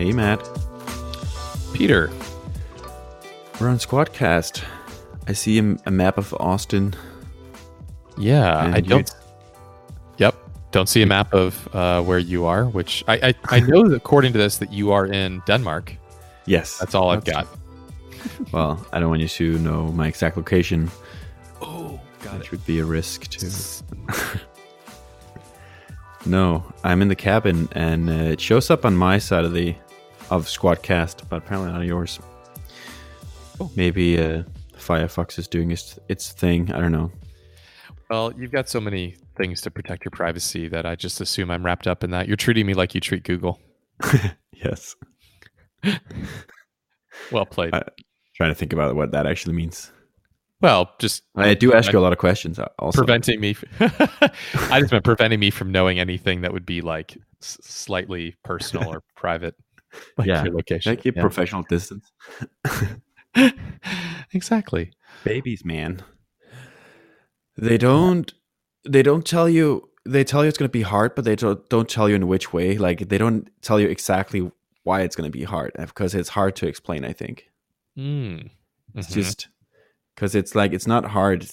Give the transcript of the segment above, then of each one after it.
Hey, Matt. Peter. We're on Squadcast. I see a, a map of Austin. Yeah, And I don't. Yep, don't see a map of uh, where you are. Which I, I I know according to this that you are in Denmark. Yes. That's all I've That's- got. Well, I don't want you to know my exact location, Oh, got which would be a risk too. no, I'm in the cabin, and uh, it shows up on my side of the of Squadcast, but apparently not yours. Oh. Maybe uh, Firefox is doing its its thing. I don't know. Well, you've got so many things to protect your privacy that I just assume I'm wrapped up in that. You're treating me like you treat Google. Yes. Well played. I- Trying to think about what that actually means. well, just I do ask you a lot of questions. uh, Also, preventing me. I just meant preventing me from knowing anything that would be like s- slightly personal or private. Like Yeah. your location. I keep Yeah. professional distance. exactly. Babies, man. They don't. They don't tell you. They tell you it's going to be hard, but they don't, don't tell you in which way. Like they don't tell you exactly why it's going to be hard uh, because it's hard to explain. I think Mm. it's Mhm. just because it's like it's not hard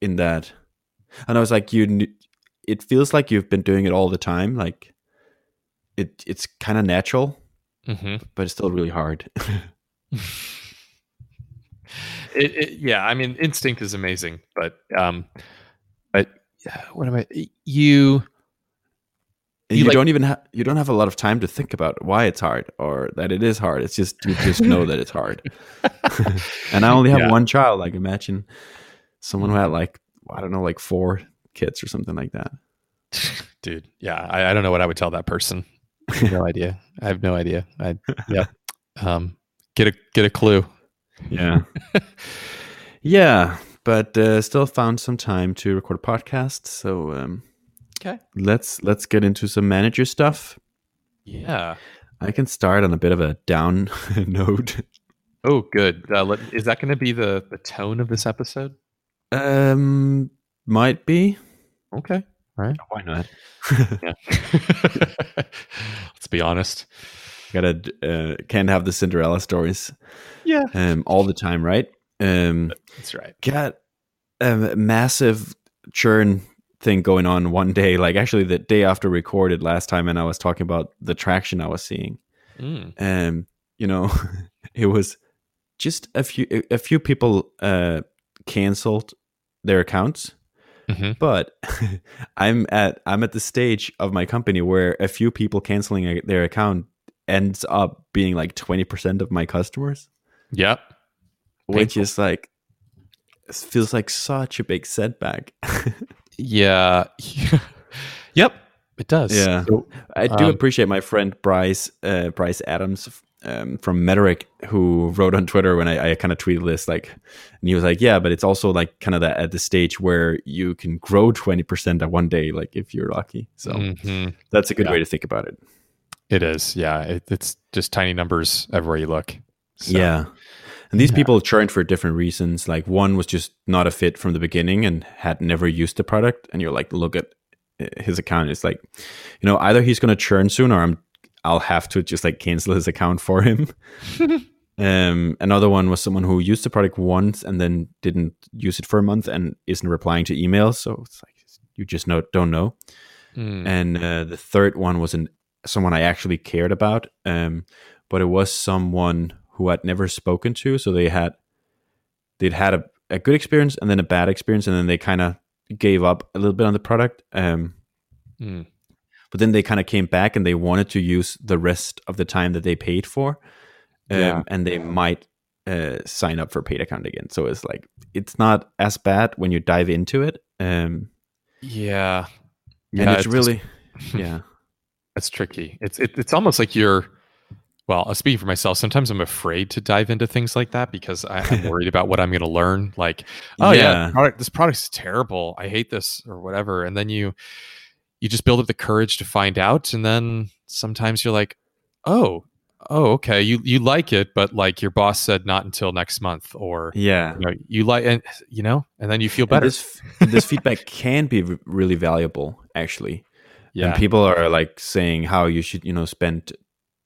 in that. And I was like, you. It feels like you've been doing it all the time. Like it. It's kind of natural, Mhm. but it's still really hard. it, it, yeah, I mean, instinct is amazing, but um, but yeah, what am I? You You you like- don't even have you don't have a lot of time to think about why it's hard or that it is hard. It's just you just know that it's hard. and I only have Yeah. one child. Like imagine someone who had like I don't know, like four kids or something like that. dude, yeah, I, I don't know what I would tell that person. No idea. I have no idea. I yeah. Um, get a get a clue. Yeah, yeah, but uh, still found some time to record a podcast. So um, Okay. let's let's get into some manager stuff. Yeah. I can start on a bit of a down note. Oh, good. Uh, let, is that going to be the the tone of this episode? Um, might be. Okay. Right. Why not? Let's be honest. gotta uh, can't have the Cinderella stories Yeah. um all the time, right? Um, That's right. got a massive churn thing going on one day, like actually the day after recorded last time, and I was talking about the traction I was seeing. Mm. Um, you know, it was just a few a few people uh canceled their accounts Mhm. but i'm at i'm at the stage of my company where a few people canceling a- their account ends up being like 20% of my customers Yep. which is like it feels like such a big setback Yeah. yep. It does. Yeah. So- i do Um, appreciate my friend bryce uh, bryce adams um, from Metorik who wrote on Twitter when I, I kind of tweeted this, like, and he was like, "Yeah, but it's also like kind of that at the stage where you can grow twenty percent at one day, like if you're lucky." So Mhm. that's a good Yeah. way to think about it. It is. Yeah. It, it's just tiny numbers everywhere you look. So- Yeah. And these Yeah. people churned for different reasons. Like one was just not a fit from the beginning and had never used the product. And you're like, look at uh, his account. It's like, you know, either he's going to churn soon or I'm, I'll have to just like cancel his account for him. um, another one was someone who used the product once and then didn't use it for a month and isn't replying to emails. So it's like, you just know, don't know. Mm. And uh, the third one was an, someone I actually cared about, um, but it was someone who I'd never spoken to. So they had they'd had a, a good experience and then a bad experience, and then they kind of gave up a little bit on the product. Um, Mm. But then they kind of came back and they wanted to use the rest of the time that they paid for, um, Yeah. and they might uh, sign up for paid account again. So it's like it's not as bad when you dive into it. Um, Yeah. and Yeah, it's, it's just- really yeah. That's tricky. It's it, it's almost like you're. Well, speaking for myself, sometimes I'm afraid to dive into things like that because I, I'm worried about what I'm going to learn. Like, oh yeah, Yeah. product, this product's terrible. I hate this or whatever. And then you you just build up the courage to find out, and then sometimes you're like, oh, oh, okay, you you like it, but like your boss said not until next month, or Yeah. you know, you like, and you know, and then you feel And better. this this feedback can be really valuable, actually. yeah, And people are like saying how you should, you know, spend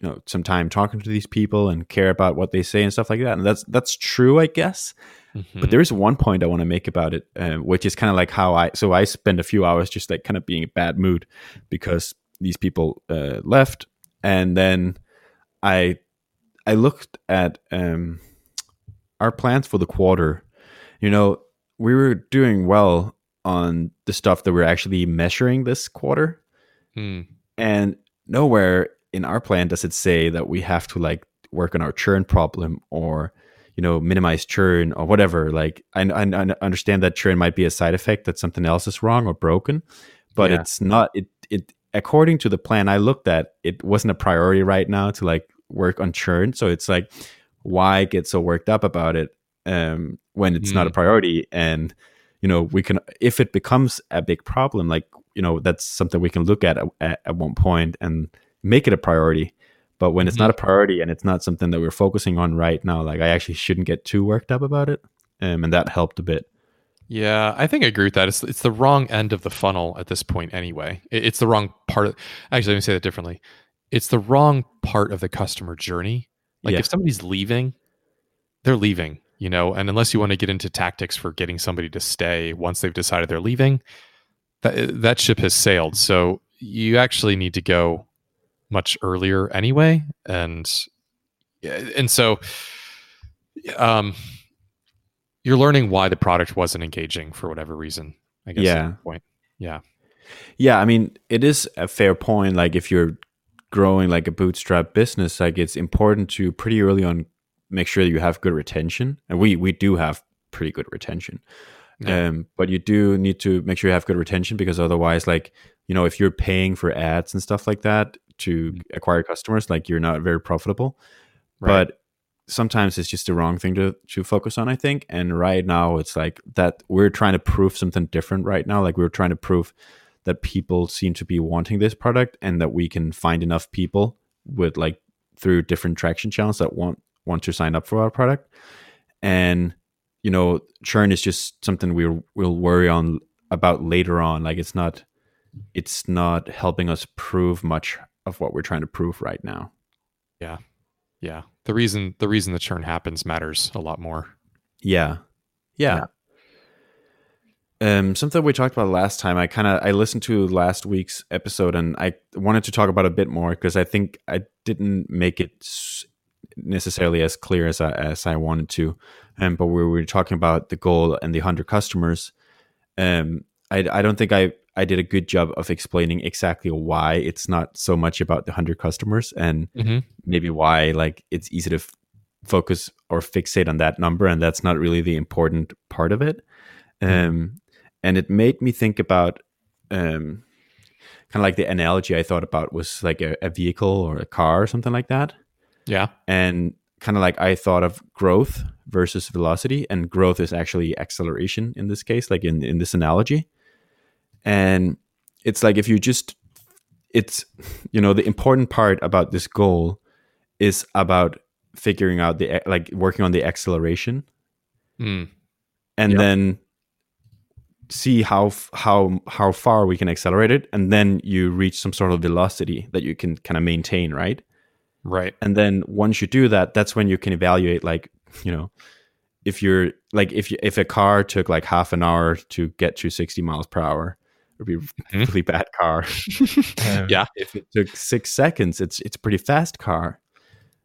you know some time talking to these people and care about what they say and stuff like that. And that's that's true, I guess. Mhm. But there is one point I want to make about it, uh, which is kind of like how I. So I spend a few hours just like kind of being in a bad mood because these people uh, left, and then I I looked at um, our plans for the quarter. You know, we were doing well on the stuff that we're actually measuring this quarter, Hmm. and nowhere in our plan does it say that we have to like work on our churn problem or you know minimize churn or whatever like I, I, I understand that churn might be a side effect that something else is wrong or broken but Yeah. it's not it it according to the plan i looked at it wasn't a priority right now to like work on churn. So it's like why get so worked up about it um when it's not a priority? And you know we can if it becomes a big problem like you know that's something we can look at at, at one point and make it a priority but when it's not a priority and it's not something that we're focusing on right now like i actually shouldn't get too worked up about it um, and that helped a bit Yeah, I think I agree with that. It's it's the wrong end of the funnel at this point anyway. It- It's the wrong part of actually let me say that differently. It's the wrong part of the customer journey. Like Yeah. if somebody's leaving, they're leaving, you know, and unless you want to get into tactics for getting somebody to stay once they've decided they're leaving, that that ship has sailed. So you actually need to go much earlier anyway. And and so um you're learning why the product wasn't engaging for whatever reason. I guess. Yeah. Point. Yeah. Yeah, I mean, it is a fair point. Like, if you're growing like a bootstrap business, like it's important to pretty early on make sure that you have good retention, and we we do have pretty good retention. Yeah. Um, but you do need to make sure you have good retention because otherwise, like you know, if you're paying for ads and stuff like that to mm. acquire customers, like you're not very profitable. Right. But sometimes it's just the wrong thing to to focus on. I think, and right now it's like that we're trying to prove something different right now. Like we're trying to prove that people seem to be wanting this product and that we can find enough people with like through different traction channels that want want to sign up for our product and you know churn is just something we'll we'll worry on about later on like it's not it's not helping us prove much of what we're trying to prove right now yeah. Yeah. The reason the reason the churn happens matters a lot more. Yeah. Yeah. Um, something we talked about last time. I kind of I listened to last week's episode and I wanted to talk about a bit more because I think I didn't make it necessarily as clear as I as I wanted to. Um, but we were talking about the goal and the hundred customers. Um, I I don't think I I did a good job of explaining exactly why it's not so much about the hundred customers and Mm-hmm. maybe why like it's easy to f- focus or fixate on that number and that's not really the important part of it um and it made me think about um kind of like the analogy i thought about was like a, a vehicle or a car or something like that Yeah. and kind of like i thought of growth versus velocity and growth is actually acceleration in this case like in in this analogy and it's like if you just it's you know the important part about this goal is about figuring out the like working on the acceleration Mm. and Yep. then see how how how far we can accelerate it and then you reach some sort of velocity that you can kind of maintain right Right. and then once you do that that's when you can evaluate like you know if you're like if you, if a car took like half an hour to get to 60 miles per hour would be a Mhm. really bad car Um, Yeah. if it took six seconds it's it's a pretty fast car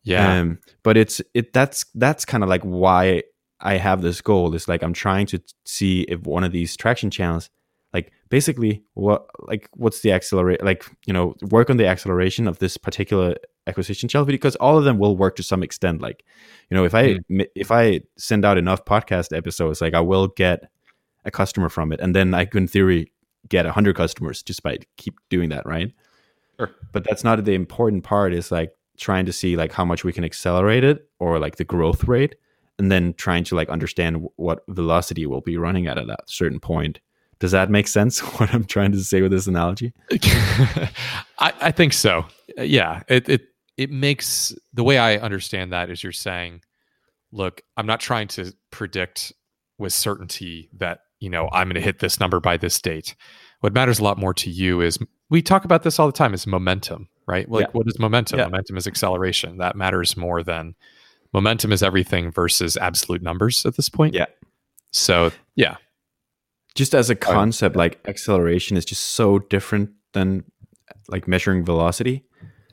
Yeah. um, but it's it that's that's kind of like why I have this goal. Is like I'm trying to see if one of these traction channels, like basically what like what's the accelerate like you know work on the acceleration of this particular acquisition channel because all of them will work to some extent. Like you know if I mi- if I send out enough podcast episodes, like I will get a customer from it, and then I can in theory get a hundred customers just by keep doing that, right? Sure. But that's not the important part. Is like trying to see like how much we can accelerate it or like the growth rate and then trying to like understand what velocity we'll be running at at that certain point does that make sense what i'm trying to say with this analogy I, I think so. Yeah, it it it makes the way I understand that is you're saying, look, I'm not trying to predict with certainty that you know I'm going to hit this number by this date. what matters a lot more to you is we talk about this all the time is momentum, right? Like Yeah. what is momentum? Yeah. Momentum is acceleration. That matters more than momentum is everything versus absolute numbers at this point. Yeah. So yeah. just as a concept like acceleration is just so different than like measuring velocity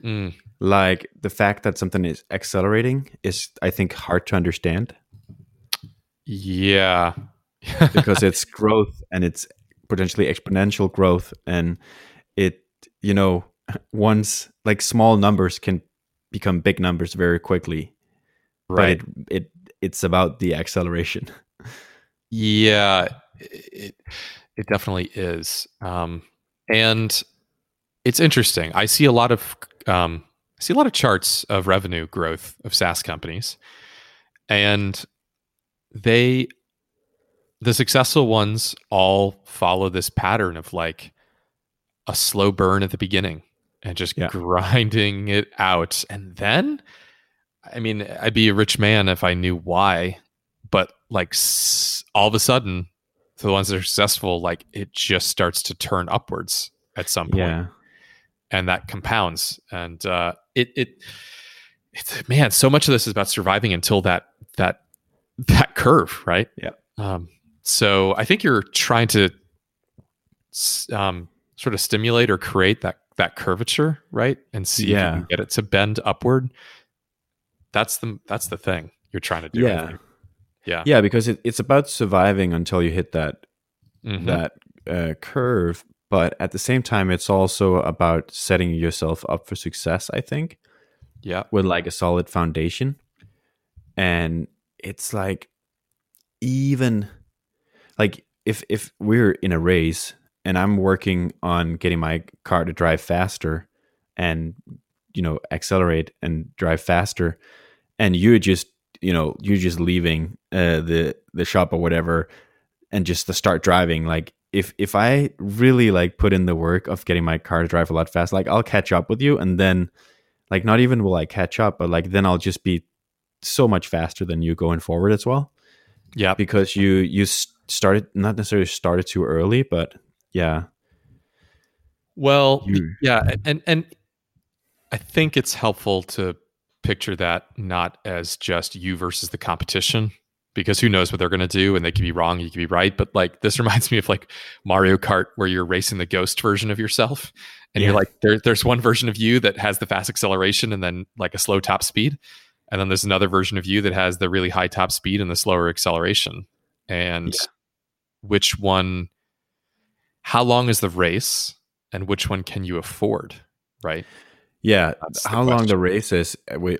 Mm, like the fact that something is accelerating is i think hard to understand yeah. Because it's growth and it's potentially exponential growth and it you know once like small numbers can become big numbers very quickly right. but it, it it's about the acceleration Yeah, it it definitely is, um, and it's interesting. I see a lot of um, I see a lot of charts of revenue growth of SaaS companies, and they the successful ones all follow this pattern of like a slow burn at the beginning and just Yeah. grinding it out, and then. I mean, I'd be a rich man if I knew why, but like all of a sudden for the ones that are successful like it just starts to turn upwards at some point yeah and that compounds and uh it it it's man so much of this is about surviving until that that that curve right Yeah. um so i think you're trying to um sort of stimulate or create that that curvature right and see if Yeah. you can get it to bend upward that's the that's the thing you're trying to do Yeah. yeah yeah because it, it's about surviving until you hit that Mhm. that uh, curve but at the same time it's also about setting yourself up for success i think yeah with like a solid foundation and it's like even like if if we're in a race and i'm working on getting my car to drive faster and you know accelerate and drive faster and you're just you know you're just leaving uh, the the shop or whatever and just to start driving like if if i really like put in the work of getting my car to drive a lot faster like i'll catch up with you and then like not even will i catch up but like then i'll just be so much faster than you going forward as well. Yeah because you you started not necessarily started too early but yeah Well, You- yeah, and and I think it's helpful to picture that not as just you versus the competition because who knows what they're going to do and they could be wrong, you could be right, but like this reminds me of like Mario Kart where you're racing the ghost version of yourself and you're like there, there's one version of you that has the fast acceleration and then like a slow top speed and then there's another version of you that has the really high top speed and the slower acceleration and Yeah. Which one how long is the race and which one can you afford right? Yeah how long the race is uh, we,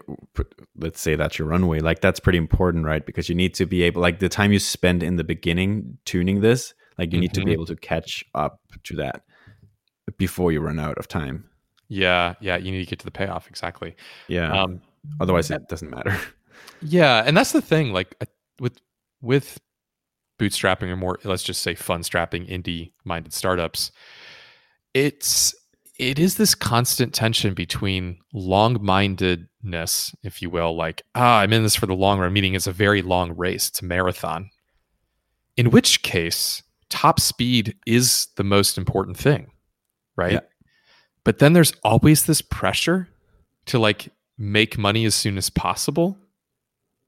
let's say that's your runway like that's pretty important right? Because you need to be able like the time you spend in the beginning tuning this like you need to be Mhm. able to catch up to that before you run out of time. Yeah yeah you need to get to the payoff exactly. Yeah um otherwise it doesn't matter. Yeah and that's the thing like with with bootstrapping or more let's just say fun strapping indie minded startups it's it is this constant tension between long mindedness if you will like ah i'm in this for the long run meaning it's a very long race it's a marathon. In which case top speed is the most important thing right? Yeah. but then there's always this pressure to like make money as soon as possible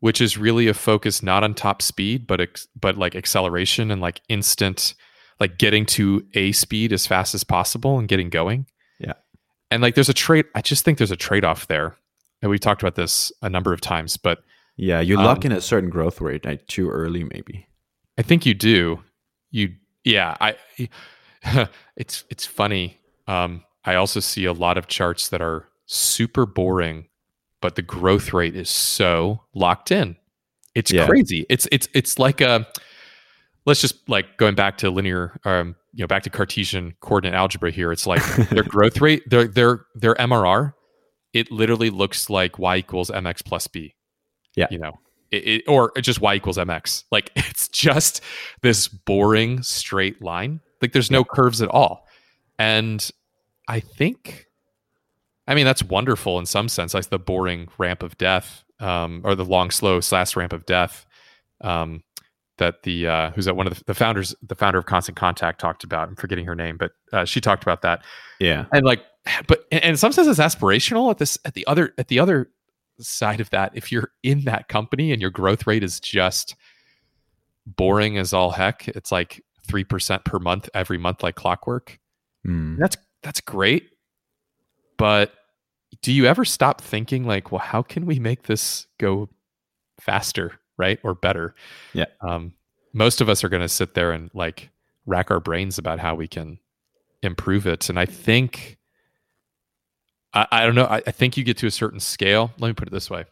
which is really a focus not on top speed but ex- but like acceleration and like instant like getting to a speed as fast as possible and getting going Yeah. and like there's a trade i just think there's a trade-off there and we've talked about this a number of times but yeah you lock Um, in a certain growth rate like too early maybe I think you do. You yeah, I it's it's funny. Um I also see a lot of charts that are super boring but the growth rate is so locked in. It's Yeah. crazy. It's it's it's like a let's just like going back to linear um you know back to Cartesian coordinate algebra here. It's like their growth rate, their their their MRR, it literally looks like y equals mx plus b. Yeah. You know, it, it, or just y equals mx. Like it's just this boring straight line. Like there's no curves at all. And I think, I mean, that's wonderful in some sense. Like the boring ramp of death, um, or the long, slow SaaS ramp of death. Um, that the uh, who's that one of the, the founders, the founder of Constant Contact, talked about. I'm forgetting her name, but uh, she talked about that. Yeah, and like, but and in some sense, it's aspirational. At this, at the other, at the other side of that, if you're in that company and your growth rate is just boring as all heck, it's like three percent per month every month, like clockwork. Mm. That's that's great, but do you ever stop thinking like, well, how can we make this go faster, right, or better? Yeah. Um, most of us are going to sit there and like rack our brains about how we can improve it, and I think. I, I don't know. I, I think you get to a certain scale. Let me put it this way: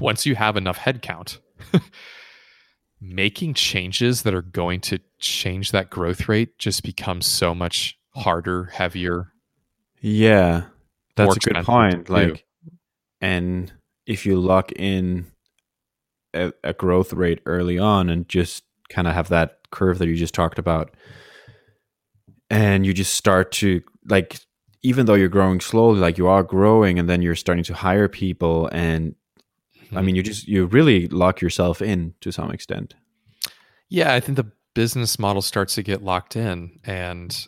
once you have enough headcount, making changes that are going to change that growth rate just becomes so much harder, heavier. Yeah, that's a good point. do. Like, and if you lock in a, a growth rate early on and just kind of have that curve that you just talked about, and you just start to like, even though you're growing slowly, like you are growing, and then you're starting to hire people, and I mm-hmm. mean, you just you really lock yourself in to some extent. Yeah, I think the business model starts to get locked in, and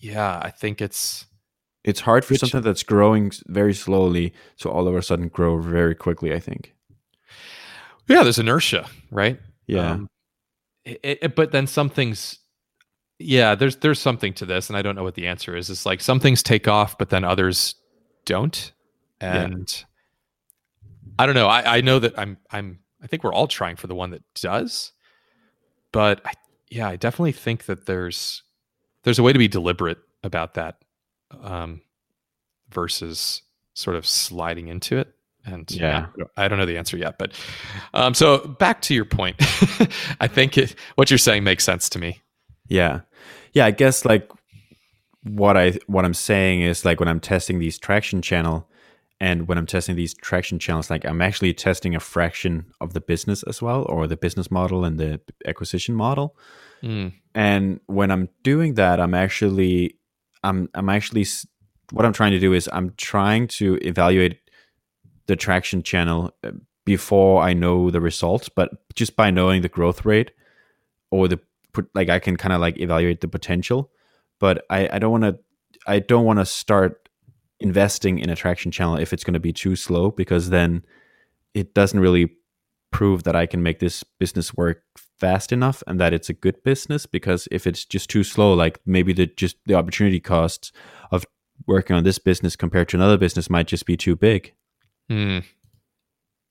yeah, I think it's It's hard for something that's growing very slowly to all of a sudden grow very quickly. I think. yeah, there's inertia, right? Yeah. Um, it, it- but then some things, yeah, there's there's something to this, and I don't know what the answer is. It's like some things take off, but then others don't, Yeah. and I don't know. I, I know that I'm I'm I think we're all trying for the one that does, but I, yeah, I definitely think that there's there's a way to be deliberate about that, um, versus sort of sliding into it. And Yeah. I don't- know the answer yet, but um, so back to your point, I think it, what you're saying makes sense to me. Yeah. Yeah, I guess like what I what I'm saying is like when I'm testing these traction channel and when I'm testing these traction channels like I'm actually testing a fraction of the business as well or the business model and the acquisition model. Mm, And when I'm doing that I'm actually I'm I'm actually what I'm trying to do is I'm trying to evaluate the traction channel uh, before I know the results, but just by knowing the growth rate or the like I can kind of like evaluate the potential, but I I don't want to I don't want to start investing in a traction channel if it's going to be too slow because then it doesn't really prove that I can make this business work fast enough and that it's a good business because if it's just too slow like maybe the just the opportunity costs of working on this business compared to another business might just be too big. mm.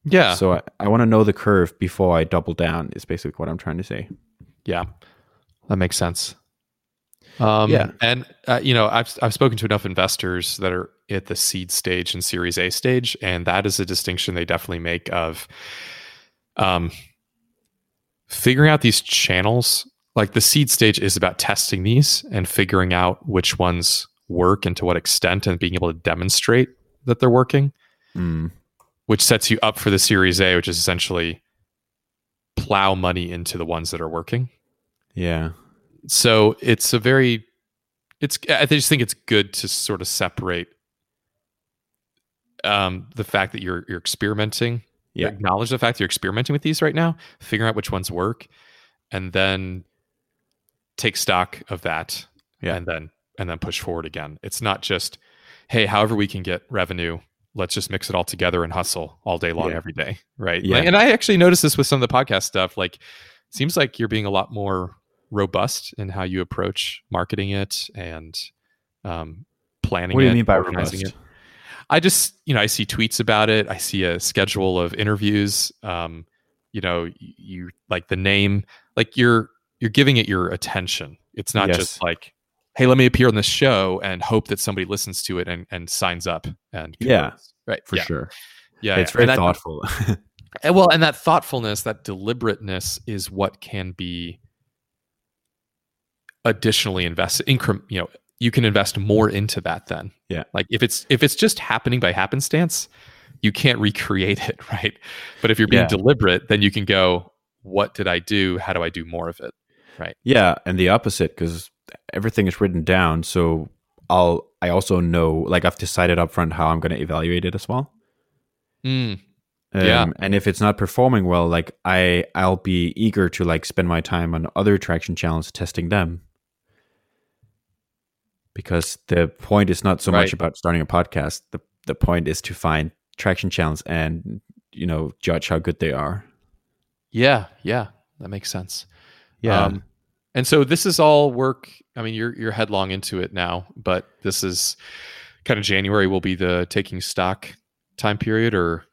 Yeah, So I, I want to know the curve before I double down is basically what I'm trying to say. yeah, that makes sense. Um, Yeah. and uh, you know, I've I've spoken to enough investors that are at the seed stage and Series A stage, and that is a distinction they definitely make of, um, figuring out these channels. Like the seed stage is about testing these and figuring out which ones work and to what extent, and being able to demonstrate that they're working. Mm, which sets you up for the Series A, which is essentially plow money into the ones that are working. yeah. So it's a very, it's. I just think it's good to sort of separate um, the fact that you're you're experimenting, Yeah. acknowledge the fact you're experimenting with these right now, figure out which ones work, and then take stock of that, Yeah. and then and then push forward again. It's not just, hey, however we can get revenue, let's just mix it all together and hustle all day long Yeah. every day, right? Yeah. Like- and I actually noticed this with some of the podcast stuff. Like, seems like you're being a lot more robust in how you approach marketing it and um, planning. What do you it, mean by organizing robust? it. I just, you know, I see tweets about it. I see a schedule of interviews. Um, you know, you like the name, like you're you're giving it your attention. It's not Yes. just like, hey, let me appear on this show and hope that somebody listens to it and and signs up and Yeah, right For yeah. sure. Yeah, it's yeah. very And that- thoughtful. and well, and that thoughtfulness, that deliberateness is what can be additionally invested. Incre- you know, you can invest more into that then. Yeah. Like if it's if it's just happening by happenstance, you can't recreate it, right? But if you're being Yeah. deliberate, then you can go, what did I do? How do I do more of it? Right. Yeah, and the opposite because everything is written down. So I'll I also know like I've decided upfront how I'm going to evaluate it as well. Mm. Um, Yeah. and if it's not performing well, like I I'll be eager to like spend my time on other traction channels testing them. Because the point is not so Right. much about starting a podcast. The the point is to find traction channels and you know judge how good they are. Yeah, yeah, that makes sense. Yeah. Um, and so this is all work. I mean, you're you're headlong into it now, but this is kind of January will be the taking stock time period, or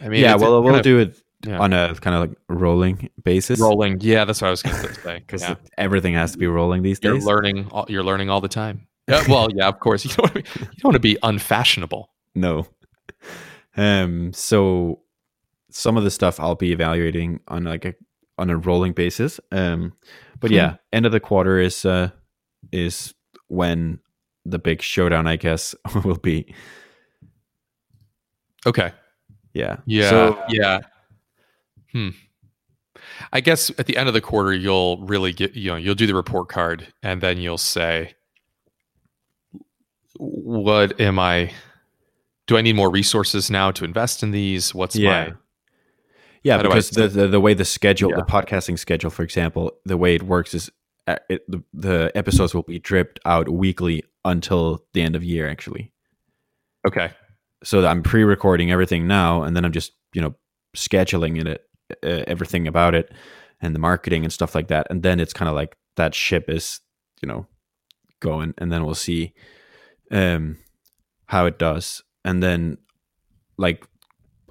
I mean, yeah, well, we'll of do it yeah. on a kind of like rolling basis rolling. Yeah, that's what I was going to say. because Yeah. everything has to be rolling these You're days. learning. All, you're learning all the time. Yeah, well, yeah, of course. You don't want to be, you don't want to be unfashionable. no. Um. So some of the stuff I'll be evaluating on like a on a rolling basis. Um. But Hmm. yeah, end of the quarter is uh is when the big showdown, I guess, will be. Okay. Yeah. Yeah. So yeah. Hmm. I guess at the end of the quarter, you'll really get, you know, you'll do the report card and then you'll say, what am I, do I need more resources now to invest in these? What's yeah. my, Yeah, because the, the the way the schedule, Yeah. the podcasting schedule, for example, the way it works is uh, it, the, the episodes will be dripped out weekly until the end of year, actually. okay. So I'm pre-recording everything now, and then I'm just you know scheduling it, uh, everything about it, and the marketing and stuff like that, and then it's kind of like that ship is you know going, and then we'll see um how it does, and then like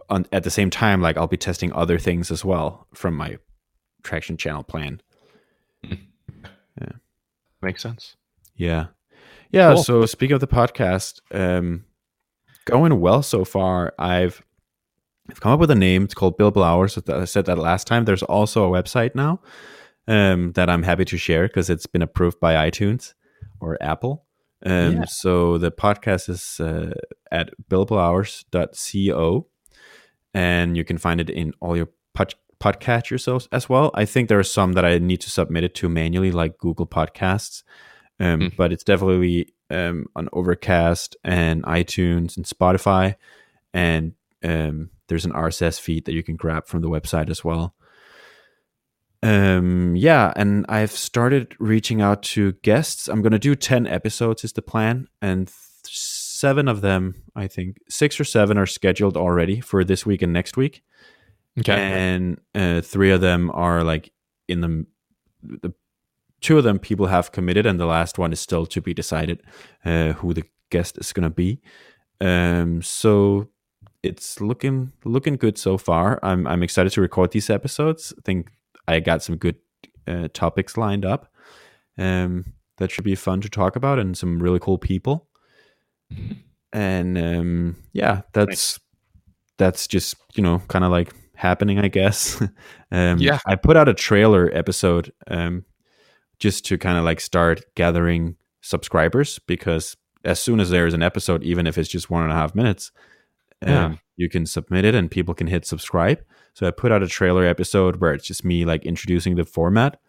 on at the same time, like I'll be testing other things as well from my traction channel plan. Yeah, makes sense. Yeah. Yeah. Cool. So speaking of the podcast, um, going well so far. I've I've come up with a name. It's called Billable Hours. I said that last time. There's also a website now um, that I'm happy to share because it's been approved by iTunes or Apple. Um, Yeah. So the podcast is uh, at billablehours.co, and you can find it in all your pod- podcatchers as- as well. I think there are some that I need to submit it to manually, like Google Podcasts, um, Hmm. but it's definitely um, on Overcast and iTunes and Spotify, and um, there's an RSS feed that you can grab from the website as well. Um, yeah, and I've started reaching out to guests. I'm gonna do ten episodes is the plan, and th- seven of them, I think, six or seven are scheduled already for this week and next week Okay. and uh, three of them are like in the the two of them people have committed and the last one is still to be decided uh, who the guest is going to be um so it's looking looking good so far i'm i'm excited to record these episodes i think i got some good uh, topics lined up um that should be fun to talk about and some really cool people. And um yeah that's that's just you know kind of like happening i guess. Um Yeah. i put out a trailer episode um just to kind of like start gathering subscribers because as soon as there's an episode even if it's just one and a half minutes um, Yeah. you can submit it and people can hit subscribe so i put out a trailer episode where it's just me like introducing the format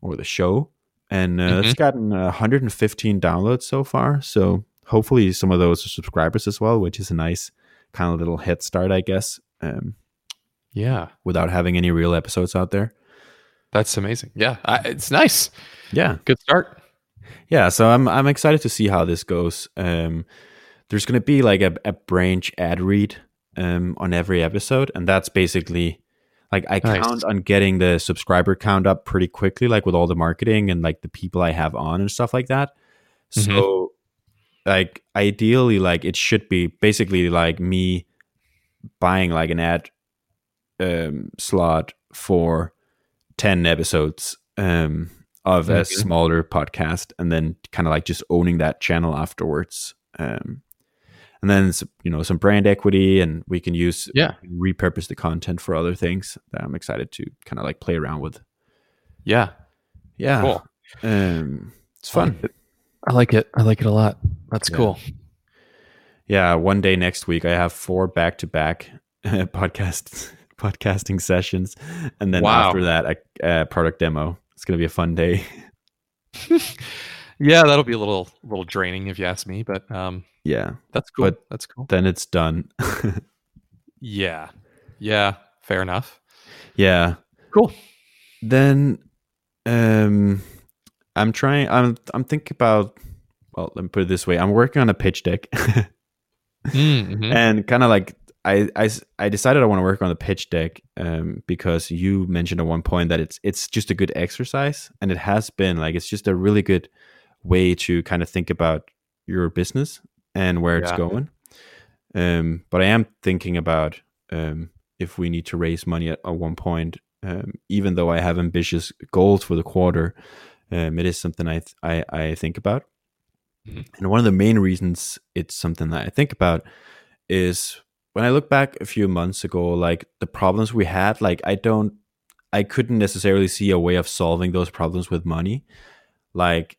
or the show and uh, it's gotten uh, 115 downloads so far so hopefully some of those are subscribers as well which is a nice kind of little head start i guess um, yeah. without having any real episodes out there That's amazing. Yeah. I, it's nice. yeah Good start. yeah so i'm i'm excited to see how this goes um there's going to be like a, a branch ad read um on every episode and that's basically like i Nice. count on getting the subscriber count up pretty quickly like with all the marketing and like the people i have on and stuff like that so like ideally like it should be basically like me buying like an ad um slot for 10 episodes um of a Mhm. smaller podcast and then kind of like just owning that channel afterwards um and then you know some brand equity and we can use Yeah. repurpose the content for other things that i'm excited to kind of like play around with Yeah. yeah Cool. um it's fun I like it. I like it a lot. That's Yeah. cool. yeah one day next week i have four back-to-back podcast podcasting sessions and then Wow. after that a, a product demo it's gonna be a fun day Yeah, that'll be a little little draining if you ask me, but um yeah that's cool. But- that's cool. then it's done Yeah. Yeah, fair enough. Yeah. Cool. Then um I'm trying I'm I'm thinking about well, let me put it this way. I'm working on a pitch deck. Mm-hmm. and kind of like I, I, I decided I want to work on the pitch deck um, because you mentioned at one point that it's it's just a good exercise and it has been like it's just a really good way to kind of think about your business and where it's Yeah. going. Um, but I am thinking about um, if we need to raise money at, at one point. Um, even though I have ambitious goals for the quarter, um, it is something I th- I, I think about. Mhm. And one of the main reasons it's something that I think about is when I look back a few months ago, like the problems we had, like I don't, I couldn't necessarily see a way of solving those problems with money. Like,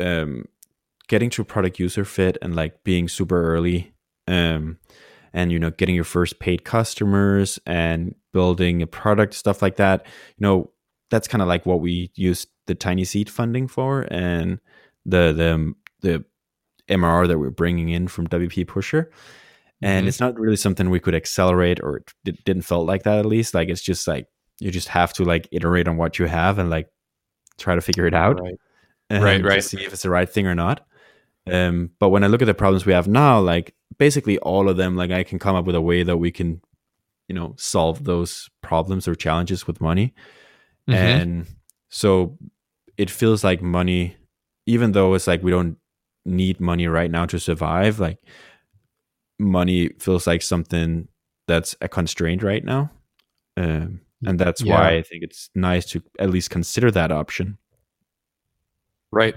um, getting to product user fit and like being super early, um, and you know, getting your first paid customers and building a product, stuff like that. You know, that's kind of like what we used the TinySeed funding for, and the the the MRR that we're bringing in from WP Pusher and Mhm. it's not really something we could accelerate or it di- didn't felt like that at least like it's just like you just have to like iterate on what you have and like try to figure it out Right. and Right, right. see if it's the right thing or not um but when i look at the problems we have now like basically all of them like i can come up with a way that we can you know solve those problems or challenges with money Mhm. and so it feels like money even though it's like we don't need money right now to survive like money feels like something that's a constraint right now um, and that's Yeah. why i think it's nice to at least consider that option Right.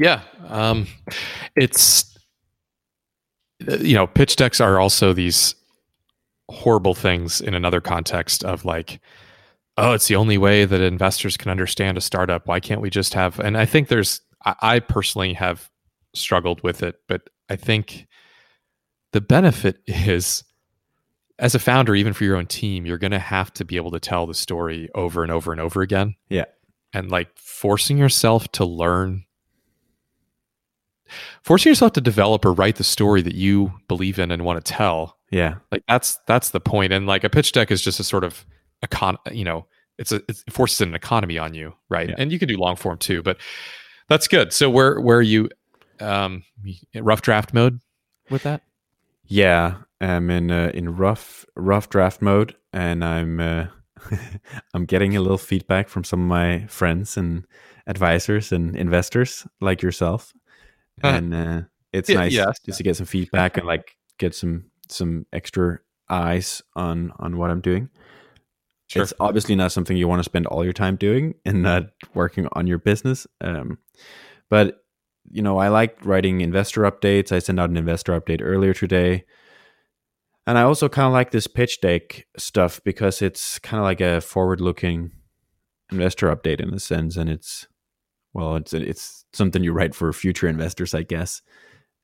Yeah. Um, it's uh, you know, pitch decks are also these horrible things in another context of like, oh, it's the only way that investors can understand a startup. Why can't we just have? And I think there's, I, I personally have struggled with it, but I think the benefit is as a founder, even for your own team, you're going to have to be able to tell the story over and over and over again. Yeah. And like forcing yourself to learn, forcing yourself to develop or write the story that you believe in and want to tell. yeah Like that's that's the point. And like a pitch deck is just a sort of econ, you know, it's a it forces an economy on you, right? Yeah. And you can do long form too, but that's good. So where where are you um rough draft mode with that? yeah i'm in uh, in rough rough draft mode and i'm uh, i'm getting a little feedback from some of my friends and advisors and investors like yourself and uh, it's yeah, nice just to get some feedback and like get some some extra eyes on on what i'm doing. Sure. it's obviously not something you want to spend all your time doing and not working on your business um, but you know i like writing investor updates. I sent out an investor update earlier today. And i also kind of like this pitch deck stuff because it's kind of like a forward looking investor update in a sense and it's well it's it's something you write for future investors i guess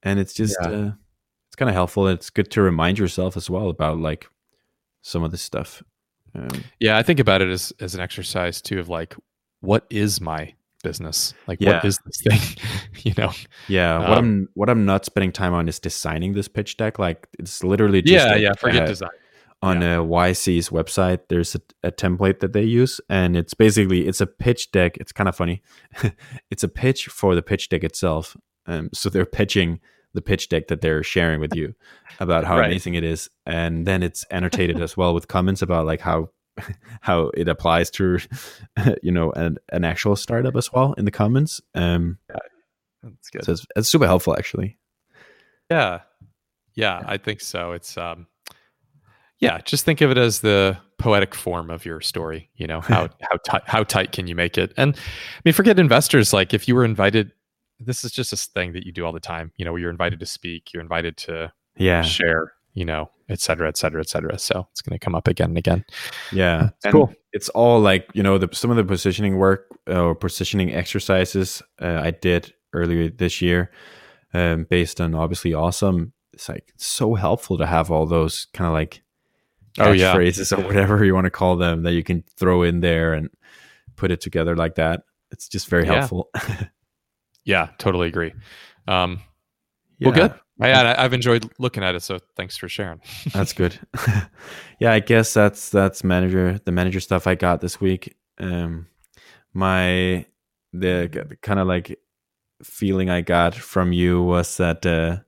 and it's just Yeah. uh, it's kind of helpful it's good to remind yourself as well about like some of this stuff um, Yeah, I think about it as as an exercise too of like, what is my business? Like, Yeah. what is this thing? you know? Yeah, what Um, I'm what I'm not spending time on is designing this pitch deck. Like it's literally just yeah, a- yeah. Forget uh, design. On a YC's website. There's a, a template that they use, and it's basically it's a pitch deck. It's kind of funny. it's a pitch for the pitch deck itself. Um, so they're pitching the pitch deck that they're sharing with you about how Right. amazing it is, and then it's annotated as well with comments about like how how it applies to you know an, an actual startup as well in the comments. Um, That's good. so it's, it's super helpful actually. Yeah. Yeah, I think so. It's um yeah, just think of it as the poetic form of your story, you know, how how tight how tight can you make it? And I mean forget investors like if you were invited this is just this thing that you do all the time, you know, you're invited to speak, you're invited to Yeah, share, you know, et cetera, et cetera, et cetera. So it's going to come up again and again. Yeah, It's and cool. It's all like you know the some of the positioning work uh, or positioning exercises uh, I did earlier this year, um, based on obviously awesome. It's like so helpful to have all those kind of like Oh, yeah. phrases or whatever you want to call them that you can throw in there and put it together like that. It's just very Yeah. helpful. Yeah, totally agree. Um, yeah. Well, good. I, I've enjoyed looking at it, so thanks for sharing. That's good. yeah, I guess that's that's manager the manager stuff I got this week. Um, my the, the kind of like feeling I got from you was that uh,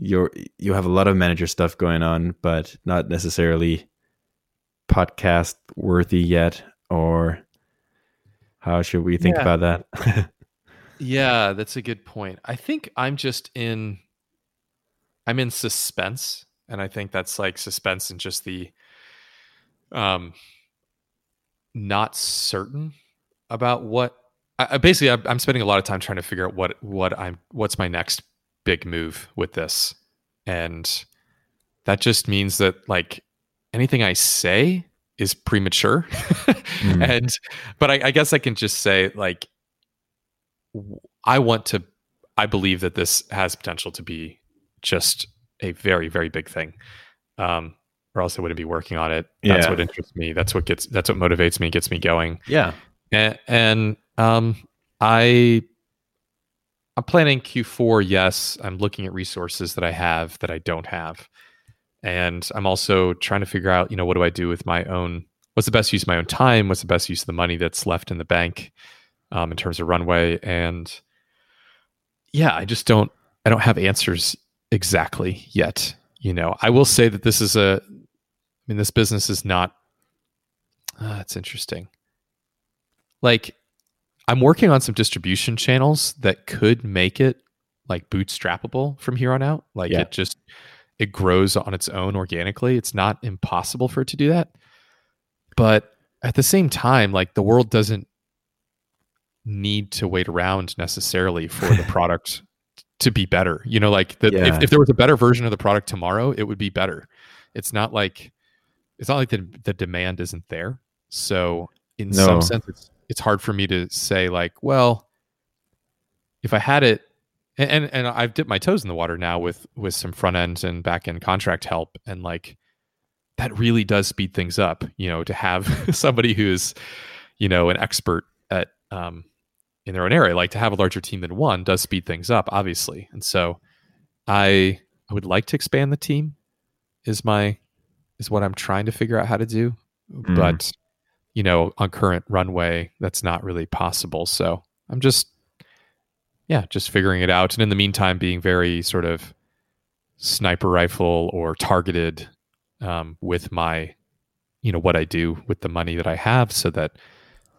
you're you have a lot of manager stuff going on, but not necessarily podcast worthy yet. Or how should we think Yeah. about that? Yeah, that's a good point. I think I'm just in I'm in suspense and I think that's like suspense and just the um not certain about what I, basically I'm spending a lot of time trying to figure out what what I'm what's my next big move with this. And that just means that like anything I say is premature. Mm. And but I, I guess I can just say like I want to I believe that this has potential to be just a very, very big thing. Um, or else I wouldn't be working on it. That's Yeah. what interests me. That's what gets that's what motivates me, gets me going. yeah. And, and um, I I'm planning Q4. Yes, I'm looking at resources that I have that I don't have, and I'm also trying to figure out, you know, what do I do with my own? What's the best use of my own time? What's the best use of the money that's left in the bank um, in terms of runway? And yeah, I just don't. I don't have answers exactly yet. You know, I will say that this is a. I mean, this business is not. Uh, it's interesting like I'm working on some distribution channels that could make it like bootstrappable from here on out. Like Yeah. it just it grows on its own organically. It's not impossible for it to do that. But at the same time, like the world doesn't need to wait around necessarily for the product to be better. You know, like the, Yeah. if, if there was a better version of the product tomorrow, it would be better. It's not like it's not like the, the demand isn't there. So in No. some sense, it's it's hard for me to say like, well, if I had it, and and, and I've dipped my toes in the water now with with some front end and back end contract help, and like that really does speed things up. You know, to have somebody who's you know an expert at um, in their own area, like to have a larger team than one, does speed things up, obviously. And so, I I would like to expand the team. Is my is what I'm trying to figure out how to do, Mm. but you know, on current runway, that's not really possible. So I'm just, yeah, just figuring it out. And in the meantime, being very sort of sniper rifle or targeted um, with my, you know, what I do with the money that I have so that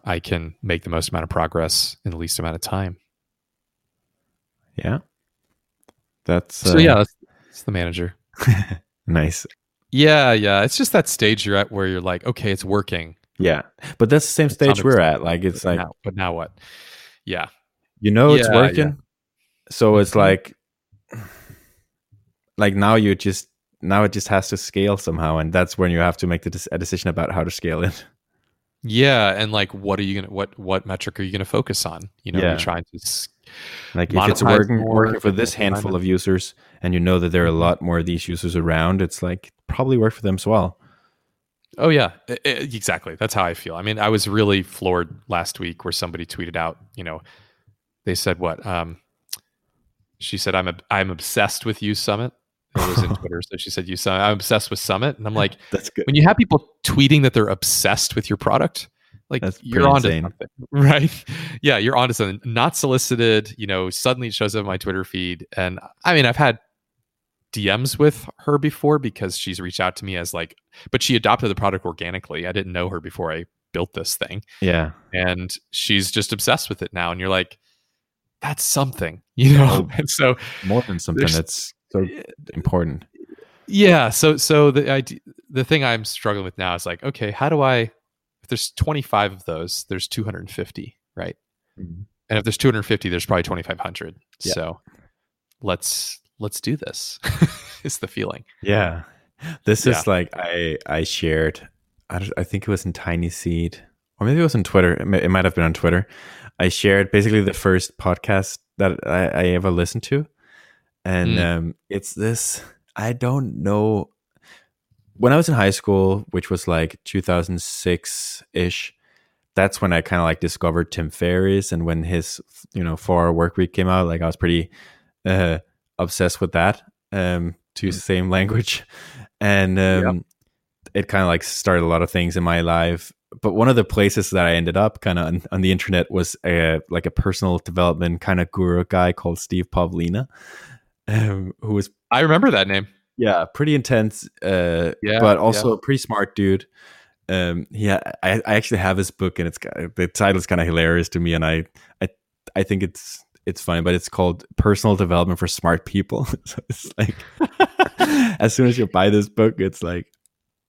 I can make the most amount of progress in the least amount of time. Yeah. That's so uh, yeah, that's, that's the manager. nice. Yeah, yeah. It's just that stage you're at where you're like, okay, it's working. Yeah. But that's the same stage we're at. Like it's but like now, but now what? Yeah. you know it's Yeah, working. yeah. So it's Mhm. like like now you just now it just has to scale somehow and that's when you have to make the a decision about how to scale it. Yeah, and like, what are you gonna what what metric are you gonna focus on? You know, Yeah. you're trying to. Like if it's working working for this handful of users and you know that there are a lot more of these users around, it's like probably work for them as well. Oh yeah, I- I- exactly. That's how I feel. I mean, I was really floored last week where somebody tweeted out. You know, they said what? Um, she said, "I'm ob- I'm obsessed with you Summit." It was in Twitter, so she said, "You Summit." I'm obsessed with Summit, and I'm like, That's good. when you have people tweeting that they're obsessed with your product, like That's you're onto insane. something, right? Yeah, you're onto something. Not solicited, you know. Suddenly it shows up on my Twitter feed, and I mean, I've had DMs with her before because she's reached out to me as like, but she adopted the product organically. I didn't know her before I built this thing, Yeah. and she's just obsessed with it now. And you're like, that's something, you know. Oh. And so More than something that's so important. yeah so so the idea the thing i'm struggling with now is like okay how do i if there's 25 of those there's 250 right Mhm. and if there's 250 there's probably 2500 Yeah. so let's let's do this is the feeling Yeah. This Yeah. is like I I shared I, I think it was in TinySeed or maybe it was on Twitter. It, may, it might have been on Twitter. I shared basically the first podcast that I, I ever listened to. And Mm. um, it's this I don't know when I was in high school, which was like 2006 ish, that's when I kind of like discovered Tim Ferriss. And when his, you know, four hour work week came out, like I was pretty uh, obsessed with that um, to use the same language, and um, it kind of like started a lot of things in my life. But one of the places that I ended up kind of on, on, the internet was a, like a personal development kind of guru guy called Steve Pavlina, um, who was I remember that name. Yeah, pretty intense. Uh, yeah, but also yeah. a pretty smart dude. Um, yeah, I, I actually have his book, and it's the title is kind of hilarious to me, and I, I, I think it's it's funny, but it's called Personal Development for Smart People. so it's like, as soon as you buy this book, it's like,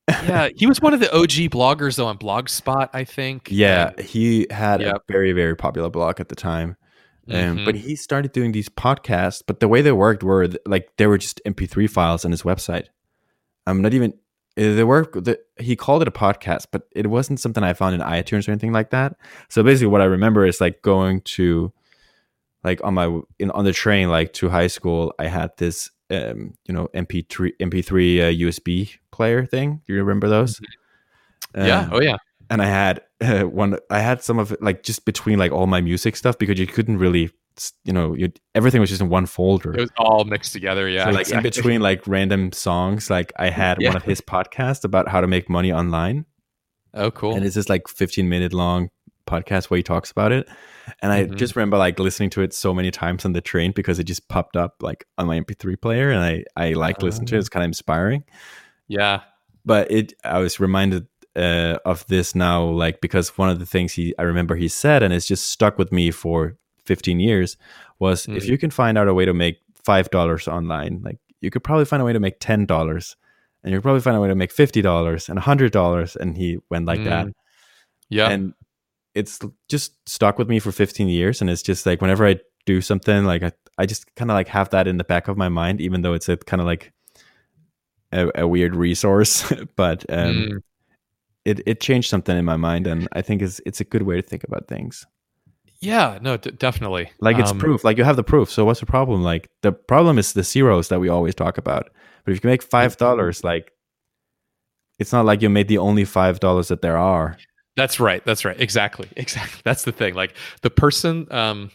yeah, he was one of the OG bloggers though on Blogspot, I think. Yeah, and, he had yep. a very very popular blog at the time. Um, mm-hmm. But he started doing these podcasts. But the way they worked were like they were just MP3 files on his website. I'm not even uh, they were the, he called it a podcast, but it wasn't something I found in iTunes or anything like that. So basically, what I remember is like going to like on my in on the train like to high school. I had this um, you know MP3 MP3 uh, USB player thing. Do you remember those? Um, yeah. Oh yeah. And I had uh, one. I had some of it like just between like all my music stuff because you couldn't really you know you everything was just in one folder. It was all mixed together. Yeah. So, like exactly. in between like random songs, like I had yeah. one of his podcasts about how to make money online. Oh, cool. And it's just like 15 minute long podcast where he talks about it. And I mm-hmm. just remember like listening to it so many times on the train because it just popped up like on my MP3 player and I, I like uh, listening to it. It's kind of inspiring. Yeah. But it, I was reminded uh, of this now, like, because one of the things he, I remember he said, and it's just stuck with me for 15 years was mm-hmm. if you can find out a way to make $5 online, like you could probably find a way to make $10 and you could probably find a way to make $50 and $100. And he went like mm. that. Yeah. And it's just stuck with me for 15 years and it's just like whenever i do something like i, I just kind of like have that in the back of my mind even though it's a kind of like a, a, weird resource. But um mm. it, it changed something in my mind and i think it's it's a good way to think about things. Yeah no d- definitely. Like it's um, proof like you have the proof so what's the problem? Like the problem is the zeros that we always talk about. But if you can make five dollars like it's not like you made the only five dollars that there are that's right. That's right. Exactly. Exactly. That's the thing. Like the person. Um,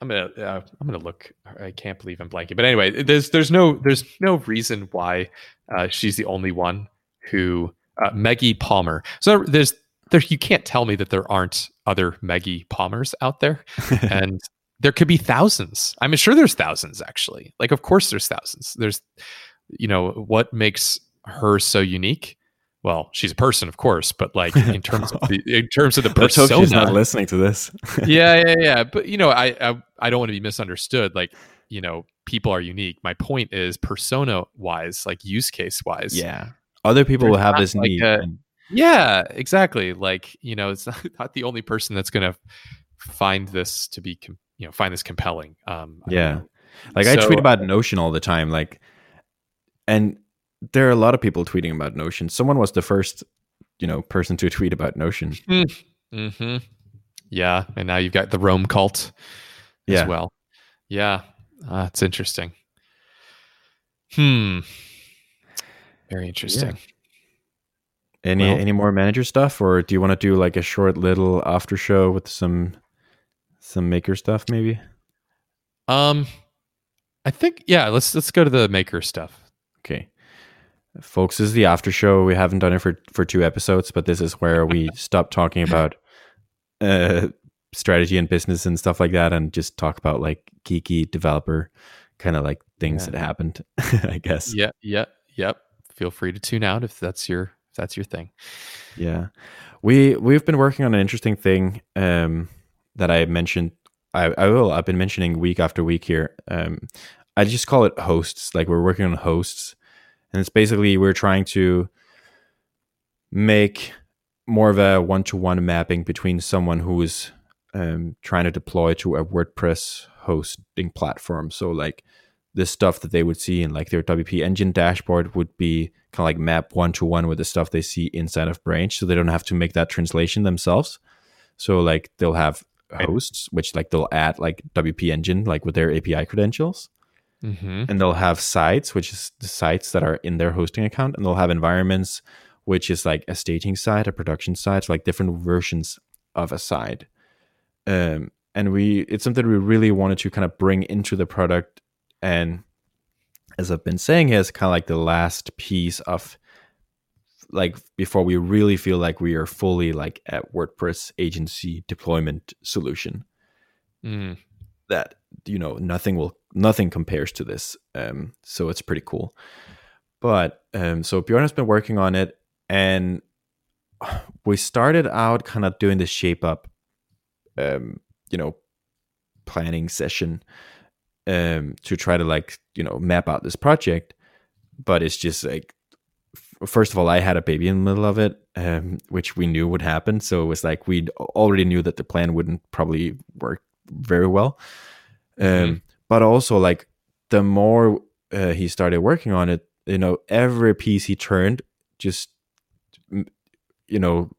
I'm gonna. Uh, I'm gonna look. I can't believe I'm blanking. But anyway, there's there's no there's no reason why uh, she's the only one who uh, Maggie Palmer. So there's there you can't tell me that there aren't other Maggie Palmers out there, and there could be thousands. I'm sure there's thousands actually. Like of course there's thousands. There's you know what makes her so unique well, she's a person, of course, but like in terms of the in terms of the persona, hope she's not listening to this. yeah, yeah, yeah. But you know, I, I I don't want to be misunderstood. Like, you know, people are unique. My point is persona wise, like use case wise. Yeah, other people will have this like need. A, and- yeah, exactly. Like you know, it's not, not the only person that's going to find this to be, com- you know, find this compelling. Um, yeah, like so, I tweet about Notion all the time. Like, and there are a lot of people tweeting about Notion. Someone was the first, you know, person to tweet about Notion. Mm-hmm. Yeah, and now you've got the Roam cult yeah. as well. Yeah, uh, it's interesting. Hmm. Very interesting. Yeah. Any well, any more manager stuff, or do you want to do like a short little after show with some some maker stuff, maybe? Um, I think yeah. Let's let's go to the maker stuff. Okay folks this is the after show. We haven't done it for for two episodes but this is where we stop talking about uh strategy and business and stuff like that and just talk about like geeky developer kind of like things yeah. that happened i guess. Yeah yeah yep. Feel free to tune out if that's your if that's your thing. Yeah. We we've been working on an interesting thing um that i mentioned i i will i've been mentioning week after week here. Um i just call it hosts. Like we're working on hosts and it's basically we're trying to make more of a one-to-one mapping between someone who is um, trying to deploy to a WordPress hosting platform. So like the stuff that they would see in like their WP engine dashboard would be kind of like map one to one with the stuff they see inside of Branch, so they don't have to make that translation themselves. So like they'll have hosts, which like they'll add like WP engine like with their API credentials, Mm-hmm. And they'll have sites, which is the sites that are in their hosting account, and they'll have environments, which is like a staging site, a production site, like different versions of a site. Um, and we, it's something we really wanted to kind of bring into the product and as I've been saying here, is kind of like the last piece of like before we really feel like we are fully like at WordPress agency deployment solution. Mm. That you know nothing will nothing compares to this. Um, so it's pretty cool. But um, so Bjorn has been working on it, and we started out kind of doing the shape up, um, you know, planning session um, to try to like you know map out this project. But it's just like, first of all, I had a baby in the middle of it, um, which we knew would happen. So it was like we already knew that the plan wouldn't probably work very well. Um, mm-hmm. But also like the more uh, he started working on it, you know, every piece he turned just you know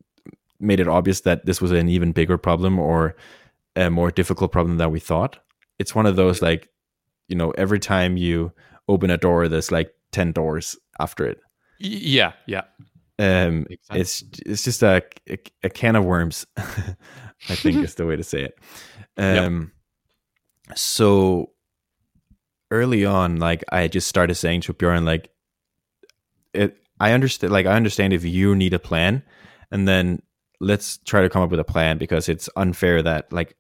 made it obvious that this was an even bigger problem or a more difficult problem than we thought. It's one of those like, you know, every time you open a door, there's like ten doors after it. Yeah, yeah. Um, it's it's just a, a, a can of worms. I think is the way to say it. Um, yep. so early on, like I just started saying to Bjorn, like, it. I understand. Like I understand if you need a plan, and then let's try to come up with a plan because it's unfair that like